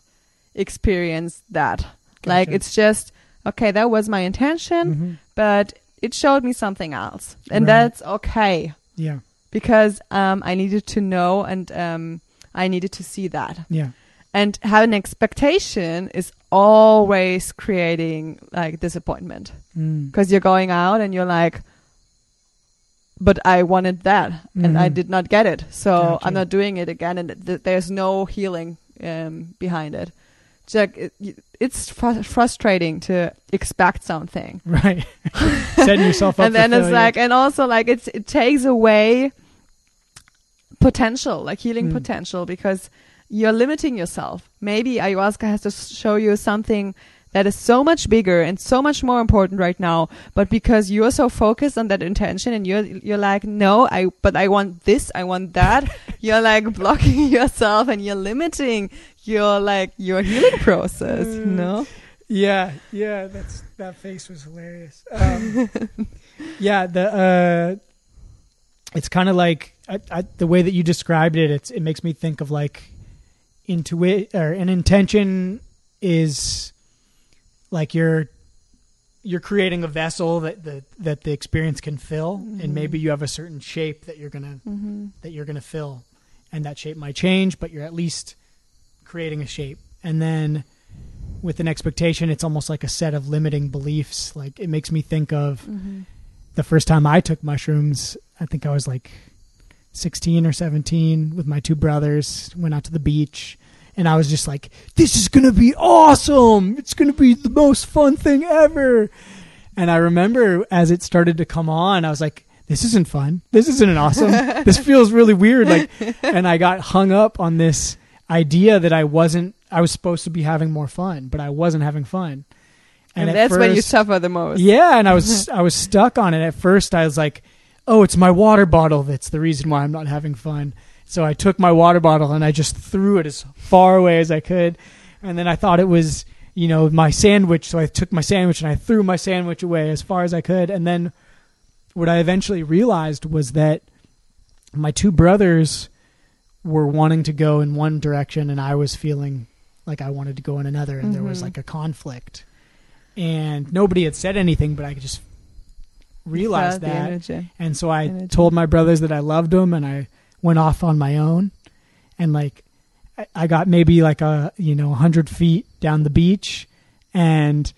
experienced that. Like it's just okay, that was my intention, Mhm. but it showed me something else. And Right. that's okay Yeah. because um, I needed to know and um, I needed to see that. Yeah. And having expectation is always creating like disappointment Mm. because you're going out and you're like, but I wanted that and I Mhm. did not get it, so Gotcha. I'm not doing it again, and th- there's no healing um, behind it. It's like it, it's fr- frustrating to expect something Right. Setting yourself up. and for then it's like and also like it's it takes away potential like healing Mm. potential because you're limiting yourself maybe ayahuasca has to show you something that is so much bigger and so much more important right now but because you're so focused on that intention and you're you're like no i but i want this i want that you're like blocking yourself and you're limiting your like your healing process you Mm. know Yeah, yeah, that's that face was hilarious. Um, yeah, the uh, it's kind of like I, I, the way that you described it. It's it makes me think of like intuit or an intention is like you're you're creating a vessel that the that the experience can fill, Mhm. and maybe you have a certain shape that you're gonna mm-hmm. that you're going to fill and that shape might change but you're at least creating a shape and then with an expectation it's almost like a set of limiting beliefs like it makes me think of Mm-hmm. the first time i took mushrooms i think i was like 16 or 17 with my two brothers went out to the beach and i was just like this is to be awesome. It's to be the most fun thing ever. And i remember as it started to come on i was like this isn't fun. This isn't awesome. This feels really weird. Like and i got hung up on this idea that i wasn't i was supposed to be having more fun but i wasn't having fun. And, at that's when you first- suffer the most. Yeah, and I was I was stuck on it. At first. I was like, "Oh, it's my water bottle that's the reason why I'm not having fun." So I took my water bottle and I just threw it as far away as I could, and then I thought it was you know my sandwich, so I took my sandwich and I threw my sandwich away as far as I could, and then what I eventually realized was that my two brothers were wanting to go in one direction and I was feeling like I wanted to go in another and there was Mhm. like a conflict. And nobody had said anything, but I just realized that. And so I Energy. told my brothers that I loved them and I went off on my own. And like, I- got maybe like a, you know, 100 feet down the beach and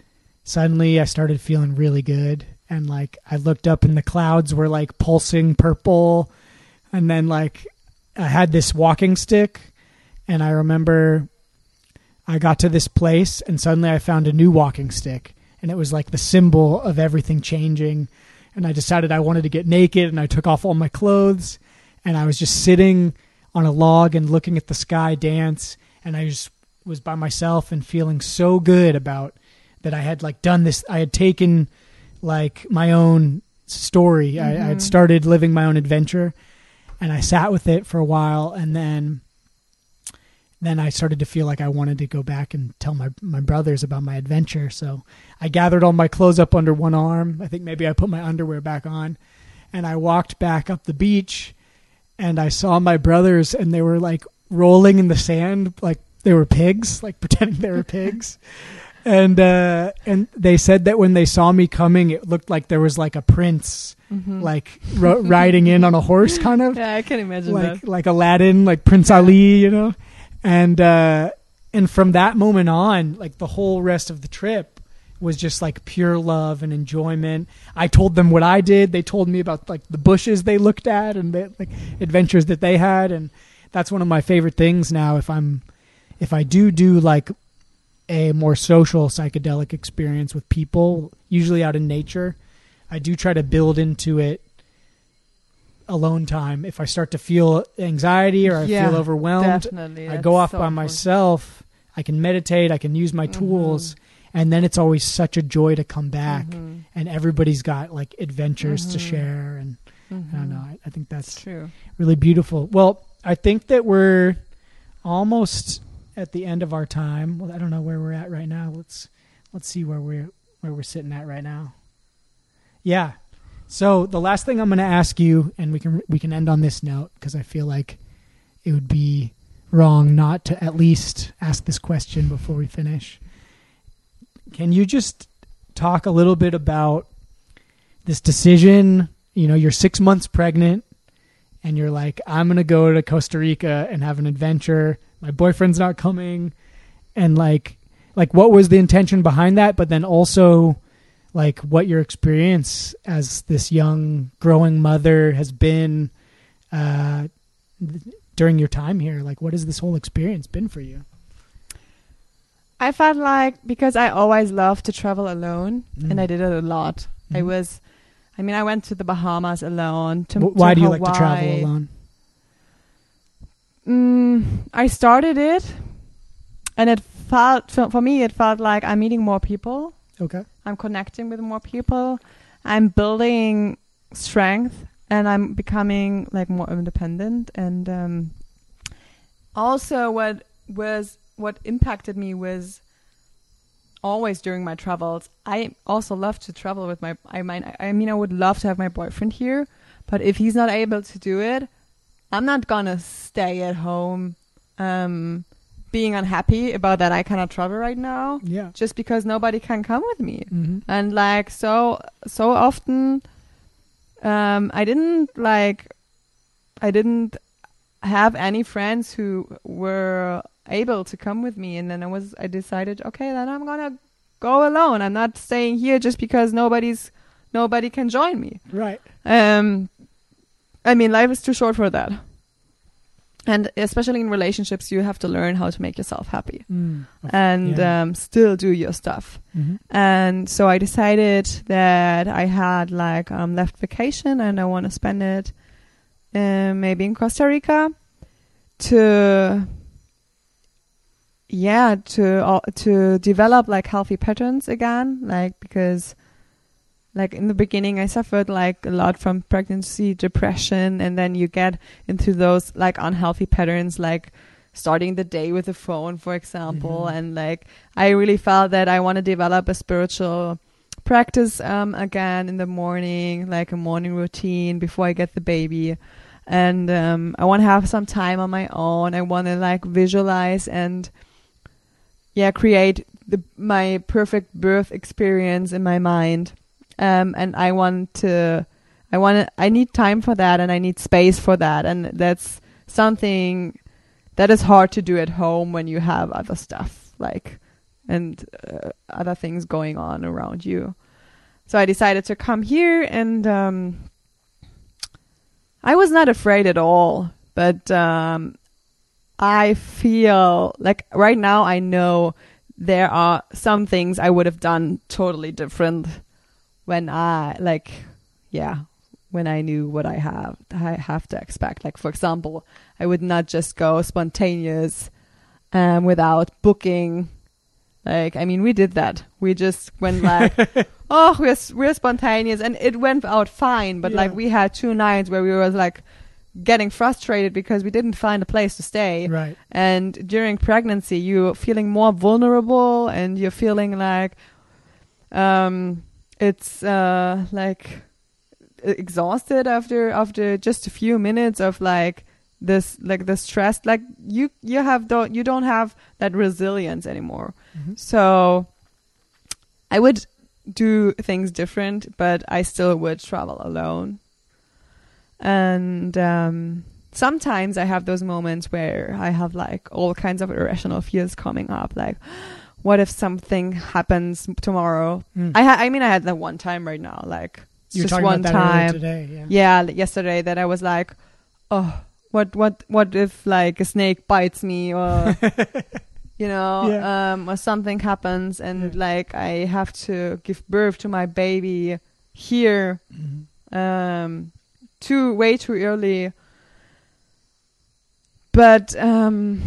suddenly I started feeling really good. And like, I looked up and the clouds were like pulsing purple. And then like, I had this walking stick and I remember I got to this place and suddenly I found a new walking stick and it was like the symbol of everything changing and I decided I wanted to get naked and I took off all my clothes and I was just sitting on a log and looking at the sky dance and I just was by myself and feeling so good about that I had like done this I had taken like my own story I, I had Mhm. started living my own adventure and I sat with it for a while and then then I started to feel like I wanted to go back and tell my my brothers about my adventure. So I gathered all my clothes up under one arm. I think maybe I put my underwear back on, and I walked back up the beach, and I saw my brothers, and they were like rolling in the sand like they were pigs, like pretending they were pigs. And uh, and they said that when they saw me coming, it looked like there was like a prince, Mhm. like ro- riding in on a horse, kind of yeah, I can imagine like that. like Aladdin, like Prince Ali, you know, and uh, and from that moment on, like the whole rest of the trip was just like pure love and enjoyment. I told them what I did. They told me about like the bushes they looked at and the like adventures that they had, and that's one of my favorite things now. If I'm if I do do like a more social psychedelic experience with people, usually out in nature, I do try to build into it alone time. If I start to feel anxiety or I Yeah, feel overwhelmed, I go off so by myself. I can meditate, I can use my tools, and then it's always such a joy to come back, Mhm. and everybody's got like adventures to Mhm. share, and I don't know. I, I think that's It's true. really beautiful. Well, I think that we're almost at the end of our time. Well, I don't know where we're at right now. Let's let's see where we're where we're sitting at right now. Yeah. So the last thing I'm going to ask you, and we can we can end on this note because I feel like it would be wrong not to at least ask this question before we finish. Can you just talk a little bit about this decision? You know, you're six months pregnant and you're like, I'm gonna go to Costa Rica and have an adventure. My boyfriend's not coming, and like, like what was the intention behind that? But then also, like, what your experience as this young growing mother has been uh, during your time here. Like, what has this whole experience been for you? I felt like because I always loved to travel alone, Mm. and I did it a lot. I Mhm. was, I mean, I went to the Bahamas alone. To, Wh- Why to do you like to travel alone? Mm, I started it, and it felt for, for me. It felt like I'm meeting more people. Okay. I'm connecting with more people. I'm building strength, and I'm becoming like more independent. And um, also, what was what impacted me was always during my travels. I also love to travel with my. I mean, I mean, I would love to have my boyfriend here, but if he's not able to do it, I'm not gonna stay at home, um, being unhappy about that I cannot travel right now Yeah. just because nobody can come with me Mm-hmm. and like so so often um i didn't like i didn't have any friends who were able to come with me and then i was i decided okay then i'm gonna go alone i'm not staying here just because nobody's nobody can join me Right. um i mean life is too short for that and especially in relationships you have to learn how to make yourself happy Mm. and Yeah. um, still do your stuff Mhm. and so I decided that I had like um, left vacation and I want to spend it uh, maybe in Costa Rica to yeah to uh, to develop like healthy patterns again like because like in the beginning I suffered like a lot from pregnancy depression and then you get into those like unhealthy patterns like starting the day with a phone for example Mhm. and like I really felt that I want to develop a spiritual practice um, again in the morning, like a morning routine before I get the baby. And um, I want to have some time on my own. I want to like visualize and yeah, create the my perfect birth experience in my mind. Um, and I want to, I want I need time for that, and I need space for that, and that's something that is hard to do at home when you have other stuff like and uh, other things going on around you. So I decided to come here and um, I was not afraid at all, but um, I feel like right now I know there are some things I would have done totally different when I like yeah, when I knew what I have I have to expect. Like for example, I would not just go spontaneous um, without booking. Like, I mean, we did that. We just went like, oh, we're we're spontaneous, and it went out fine. But like, we had two nights where we were like getting frustrated because we didn't find a place to stay. Right. And during pregnancy, you're feeling more vulnerable, and you're feeling like, um, it's uh like exhausted after after just a few minutes of like this like the stress like you you have don't you don't have that resilience anymore Mhm. so i would do things different but i still would travel alone and um sometimes i have those moments where i have like all kinds of irrational fears coming up like what if something happens tomorrow Mm. i ha- i mean i had that one time right now like just one time today. Yeah. yeah yesterday that i was like oh what what what if like a snake bites me or you know Yeah. um or something happens and Yeah. like i have to give birth to my baby here Mhm. um too way too early but um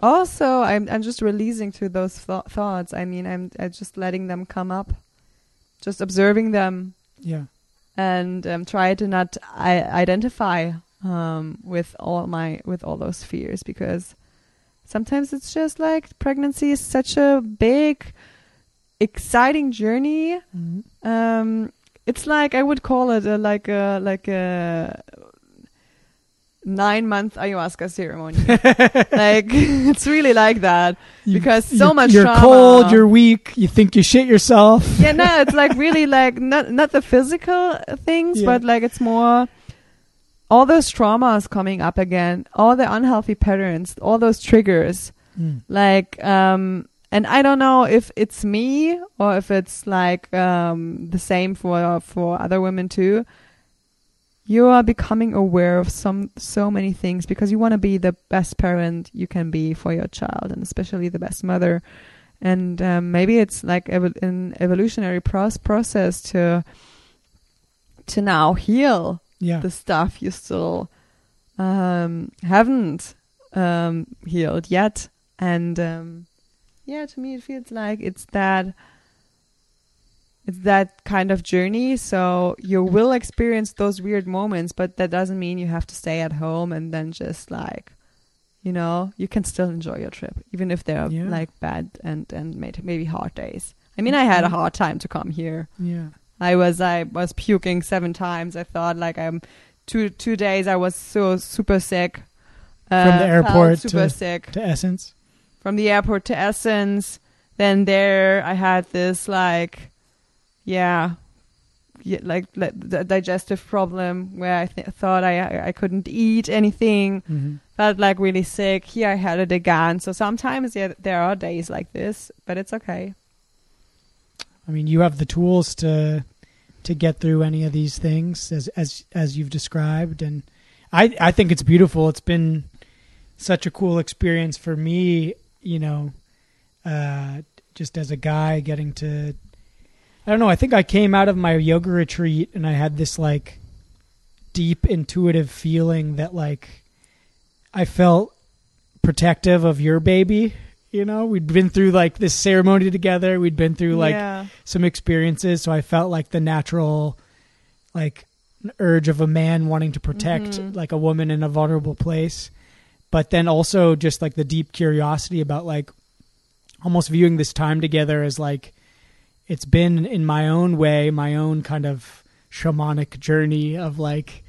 also I'm I'm just releasing to those th- thoughts. I mean, I'm, I'm just letting them come up, just observing them, Yeah. and um, try to not I- identify um, with all my with all those fears because sometimes it's just like pregnancy is such a big, exciting journey. Mhm. Um, it's like I would call it a, like a like a nine month ayahuasca ceremony. like it's really like that. You- Because so you're- much You're trauma. cold. You're weak. You think you shit yourself. yeah, no, it's like really like not not the physical things, Yeah. but like it's more all those traumas coming up again, all the unhealthy patterns, all those triggers. Mm. Like um and I don't know if it's me or if it's like um the same for for other women too. You are becoming aware of some so many things because you want to be the best parent you can be for your child and especially the best mother and um, maybe it's like ev- an evolutionary pros- process to to now heal Yeah. the stuff you still um, haven't um, healed yet and um, yeah to me it feels like it's that it's that kind of journey so you will experience those weird moments but that doesn't mean you have to stay at home and then just like you know you can still enjoy your trip even if they're Yeah. like bad and and may- maybe hard days i mean i had a Mhm. hard time to come here yeah. i was i was puking seven times i thought like i'm two two days i was so super sick uh, From the felt airport super to- sick To essence. From the airport to Essence. Then there, I had this like, yeah, yeah like, like the digestive problem where I th- thought I I I couldn't eat anything. hmm Felt like really sick. Here I had it again. So sometimes yeah, there are days like this, but it's okay. I mean, you have the tools to to get through any of these things as as as you've described, and I I think it's beautiful. It's been such a cool experience for me. You know, uh, just as a guy getting to. I don't know. I think I came out of my yoga retreat and I had this like deep intuitive feeling that like I felt protective of your baby. You know, we'd been through like this ceremony together. We'd been through like yeah. some experiences, so I felt like the natural like urge of a man wanting to protect Mhm. like a woman in a vulnerable place. But then also just like the deep curiosity about like almost viewing this time together as like it's been in my own way, my own kind of shamanic journey of like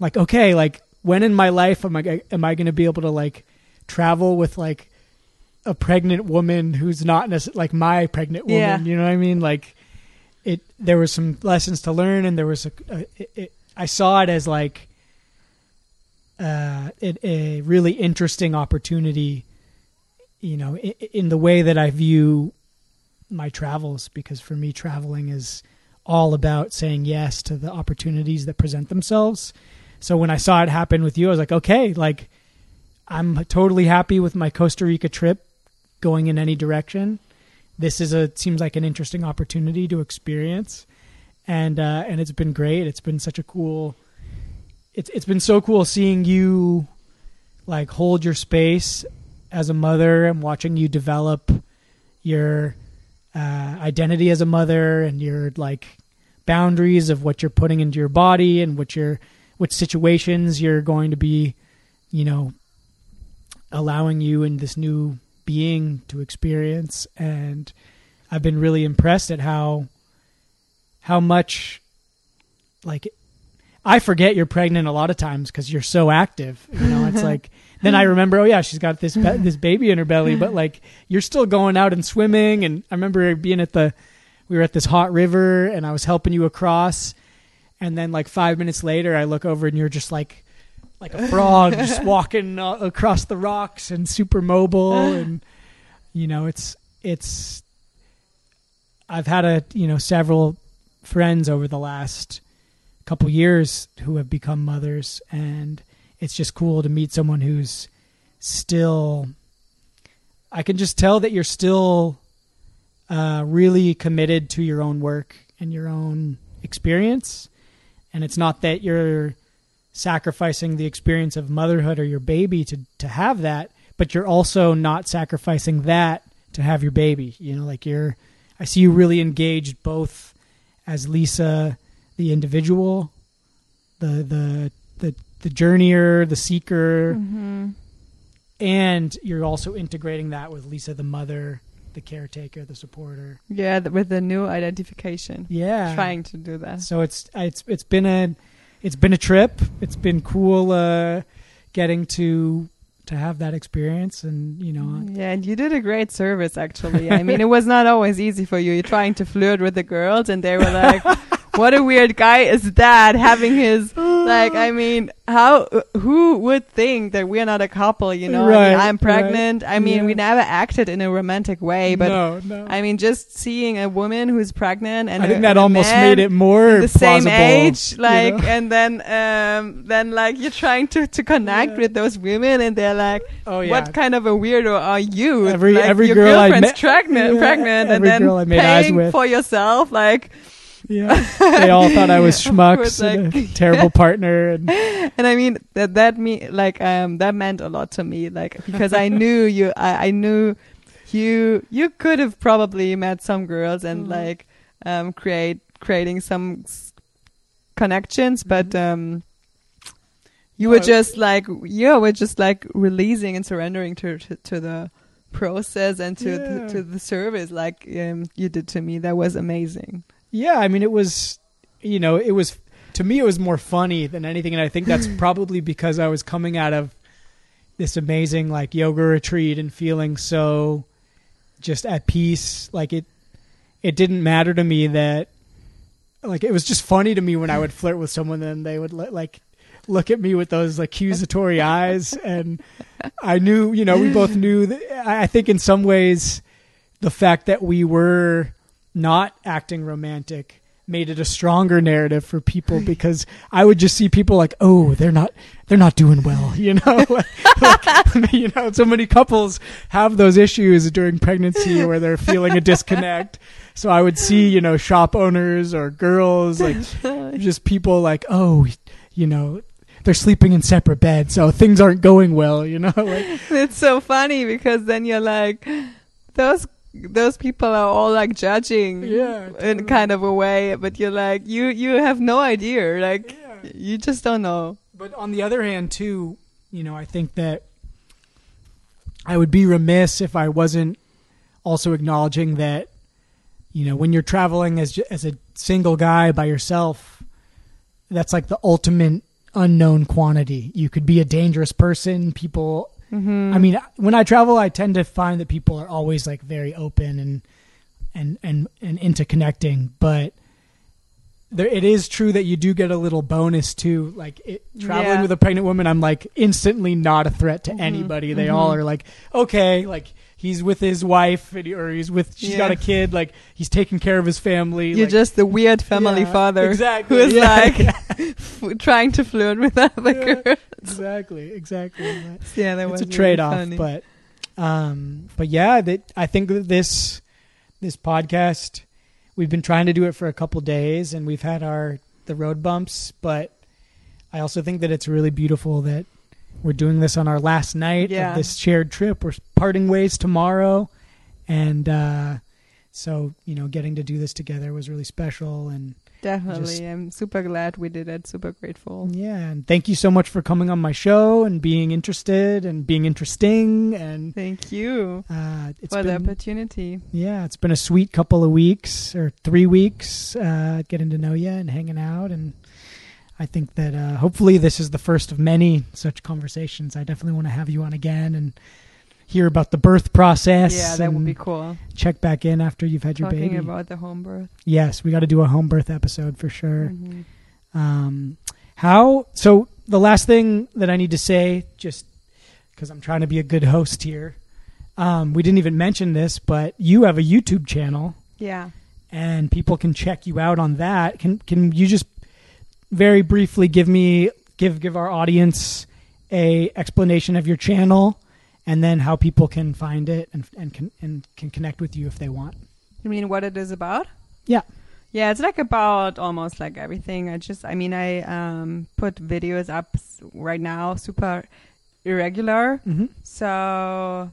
like okay, like when in my life am I am I going to be able to like travel with like a pregnant woman who's not necess- like my pregnant woman, Yeah. you know what I mean? Like it there was some lessons to learn and there was a, a it, it, I saw it as like uh it, a really interesting opportunity you know in, in the way that I view my travels because for me traveling is all about saying yes to the opportunities that present themselves. So when I saw it happen with you, I was like, okay, like I'm totally happy with my Costa Rica trip going in any direction. This is a seems like an interesting opportunity to experience, and uh, and it's been great. It's been such a cool. It's it's been so cool seeing you, like hold your space as a mother and watching you develop your uh, identity as a mother and your like boundaries of what you're putting into your body and what your what situations you're going to be, you know, allowing you in this new being to experience. And I've been really impressed at how how much like I forget you're pregnant a lot of times because you're so active. You know, it's like then I remember, oh yeah, she's got this ba- this baby in her belly, but like you're still going out and swimming. And I remember being at the we were at this hot river, and I was helping you across. And then like five minutes later, I look over and you're just like like a frog, just walking uh, across the rocks and super mobile. And you know, it's it's. I've had a you know several friends over the last couple years who have become mothers and it's just cool to meet someone who's still I can just tell that you're still uh, really committed to your own work and your own experience and it's not that you're sacrificing the experience of motherhood or your baby to to have that but you're also not sacrificing that to have your baby. You know, like you're. I see you really engaged both as Lisa, the individual, the the the the journeyer, the seeker, hmm and you're also integrating that with Lisa, the mother, the caretaker, the supporter. Yeah, th- with the new identification. Yeah, Trying to do that. So it's it's it's been a it's been a trip. It's been cool uh, getting to to have that experience, and you know, Yeah, and you did a great service actually. I mean, it was not always easy for you. You're trying to flirt with the girls, and they were like, "What a weird guy is that having his like?" I mean, how who would think that we're not a couple? You know, I Right, mean, I'm right. pregnant. I mean, Yeah. we never acted in a romantic way, but no, no. I mean, just seeing a woman who's pregnant and I a- think that almost made it more the same age, you like, know? and then um, then like you're trying to to connect Yeah. with those women, and they're like oh yeah, what kind of a weirdo are you? Every- like, every girl I met- pregnant, Yeah, pregnant, and then girl I made eyes paying with. for yourself. Like, yeah. They all thought I was schmucks course, and a terrible partner, and and I mean that that me like um that meant a lot to me. Like because I knew you, I, I knew you. You could have probably met some girls and Mhm. like um create creating some s- connections, but um. You were just like you were just like releasing and surrendering to to, to the process and to Yeah. to the service like um, you did to me. That was amazing. Yeah, I mean, it was, you know, it was to me, it was more funny than anything, and I think that's probably because I was coming out of this amazing like yoga retreat and feeling so just at peace. Like it, it didn't matter to me that, like, it was just funny to me when I would flirt with someone, and they would like look at me with those accusatory eyes, and I knew, you know, we both knew that. I I think in some ways, the fact that we were not acting romantic made it a stronger narrative for people because I would just see people like, oh, they're not, they're not doing well, you know, like, like, you know, so many couples have those issues during pregnancy where they're feeling a disconnect. So I would see, you know, shop owners or girls, like just people like, oh, you know, they're sleeping in separate beds, so things aren't going well, you know, like, it's so funny because then you're like those those people are all like judging Yeah, in kind of a way but you're like you you have no idea like Yeah. you just don't know But on the other hand, too, you know, I think that I would be remiss if I wasn't also acknowledging that, you know, when you're traveling as as a single guy by yourself, that's like the ultimate unknown quantity. You could be a dangerous person. People, mm-hmm. I mean, when I travel, I tend to find that people are always like very open and and and and into connecting, but there it is true that you do get a little bonus too. Like it, traveling Yeah. with a pregnant woman, I'm like instantly not a threat to Mhm, anybody. They all mhm. are like, okay, like he's with his wife and he- or he's with she's got a kid, like he's taking care of his family. you're like, just the weird family Yeah, father exactly, who is yeah, like f- trying to flirt with other Yeah. girls exactly, exactly. yeah that was it's a trade off, funny. but um, but yeah, that I think that this this podcast we've been trying to do it for a couple days, and we've had our the road bumps, but I also think that it's really beautiful that we're doing this on our last night Yeah. of this shared trip. We're parting ways tomorrow, and uh, so you know, getting to do this together was really special, and definitely just- i'm super glad we did it super grateful yeah, and thank you so much for coming on my show and being interested and being interesting and. thank you Uh, it's for the opportunity yeah, it's been a sweet couple of weeks or three weeks uh, getting to know you and hanging out, and I think that uh, hopefully this is the first of many such conversations. I definitely want to have you on again and hear about the birth process. yeah that would be cool check back in after you've had your talking baby. about the home birth yes, we got to do a home birth episode for sure. Mhm. Um, how? So the last thing that I need to say, just because I'm trying to be a good host here, um, we didn't even mention this, but you have a YouTube channel, yeah and people can check you out on that. Can Can you just very briefly give me give give our audience a explanation of your channel, and then how people can find it and and can and can connect with you if they want? You mean what it is about? Yeah. Yeah, it's like about almost like everything. I just, I mean, I um, put videos up right now, super irregular. hmm So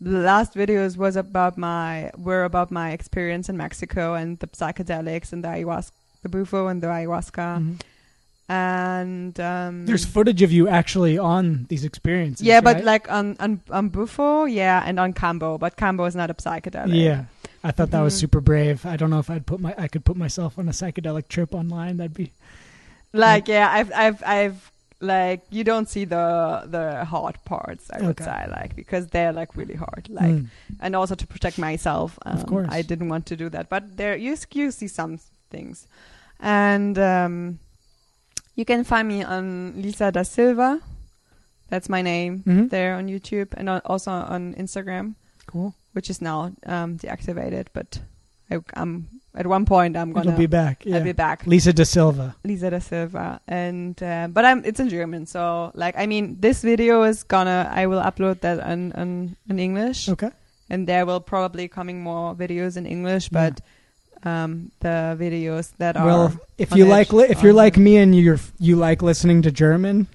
the last videos was about my were about my experience in Mexico and the psychedelics and the ayahuasca, the bufo and the ayahuasca, hmm and um, There's footage of you actually on these experiences. yeah, but right? like on on on bufo, yeah, and on Kambo, but Kambo is not a psychedelic. yeah. I thought that was Mhm. super brave. I don't know if I'd put my I could put myself on a psychedelic trip online. That'd be like yeah, I've I've I've like you don't see the the hard parts. I would Okay. say like because they're like really hard. Like Mm. and also to protect myself. Um, Of course. I didn't want to do that, but there you you see some things, and um, you can find me on Lisa da Silva. That's my name Mhm. there on YouTube and also on Instagram, cool. which is now um, deactivated. But I, I'm at one point I'm gonna It'll be back. Yeah. I'll be back. Lisa da Silva. Lisa da Silva, and uh, but I'm it's in German, so like I mean this video is gonna I will upload that in in, in English Okay. and there will probably coming more videos in English, Yeah. Um, the videos that are Well, if you like, li- if you're like me and you're you like listening to German,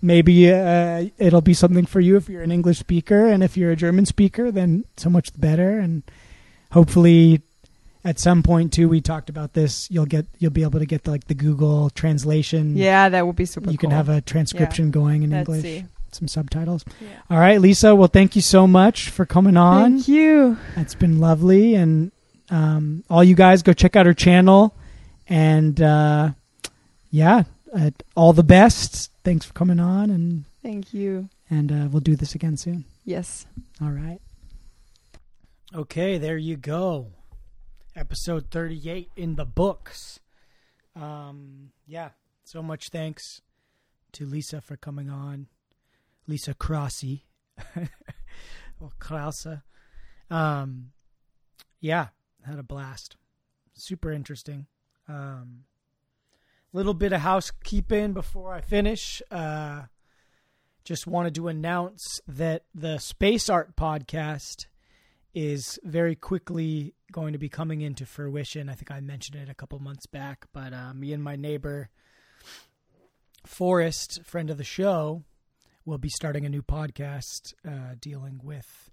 maybe uh, it'll be something for you if you're an English speaker, and if you're a German speaker, then so much the better. And hopefully, at some point too, we talked about this. You'll get you'll be able to get like the Google translation. yeah, that would be super. you can have a transcription going in Let's English, see. some subtitles. Yeah. All right, Lisa. Well, thank you so much for coming on. Thank you. It's been lovely, and um, all you guys go check out her channel, and uh, yeah, uh, all the best. Thanks for coming on, and Thank you. and uh, we'll do this again soon. Yes. All right. Okay, there you go. Episode thirty-eight in the books. Um, yeah, so much thanks to Lisa for coming on. Lisa Crossy. or Krause. Um, yeah, had a blast. Super interesting. Um, little bit of housekeeping before I finish. Uh, just wanted to announce that the Space Art podcast is very quickly going to be coming into fruition. I think I mentioned it a couple months back, but uh, me and my neighbor Forrest, friend of the show, will be starting a new podcast uh, dealing with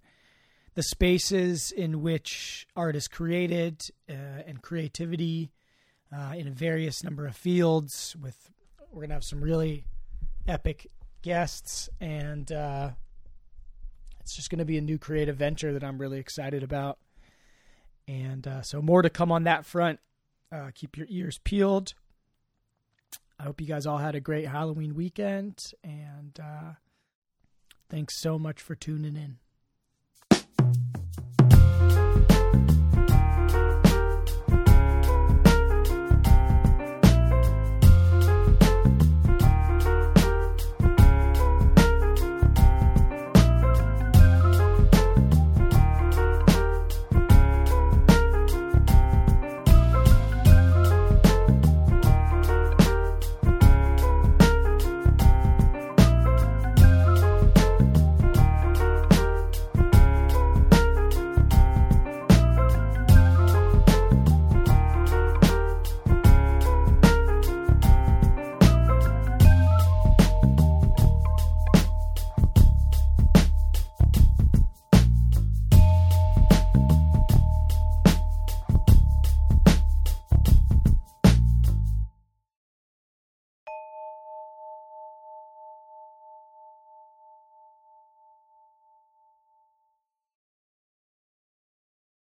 the spaces in which art is created uh, and creativity uh, in a various number of fields. With we're gonna have some really epic guests, and uh, it's just gonna be a new creative venture that I'm really excited about. And uh, so more to come on that front. Uh, keep your ears peeled. I hope you guys all had a great Halloween weekend, and uh, thanks so much for tuning in.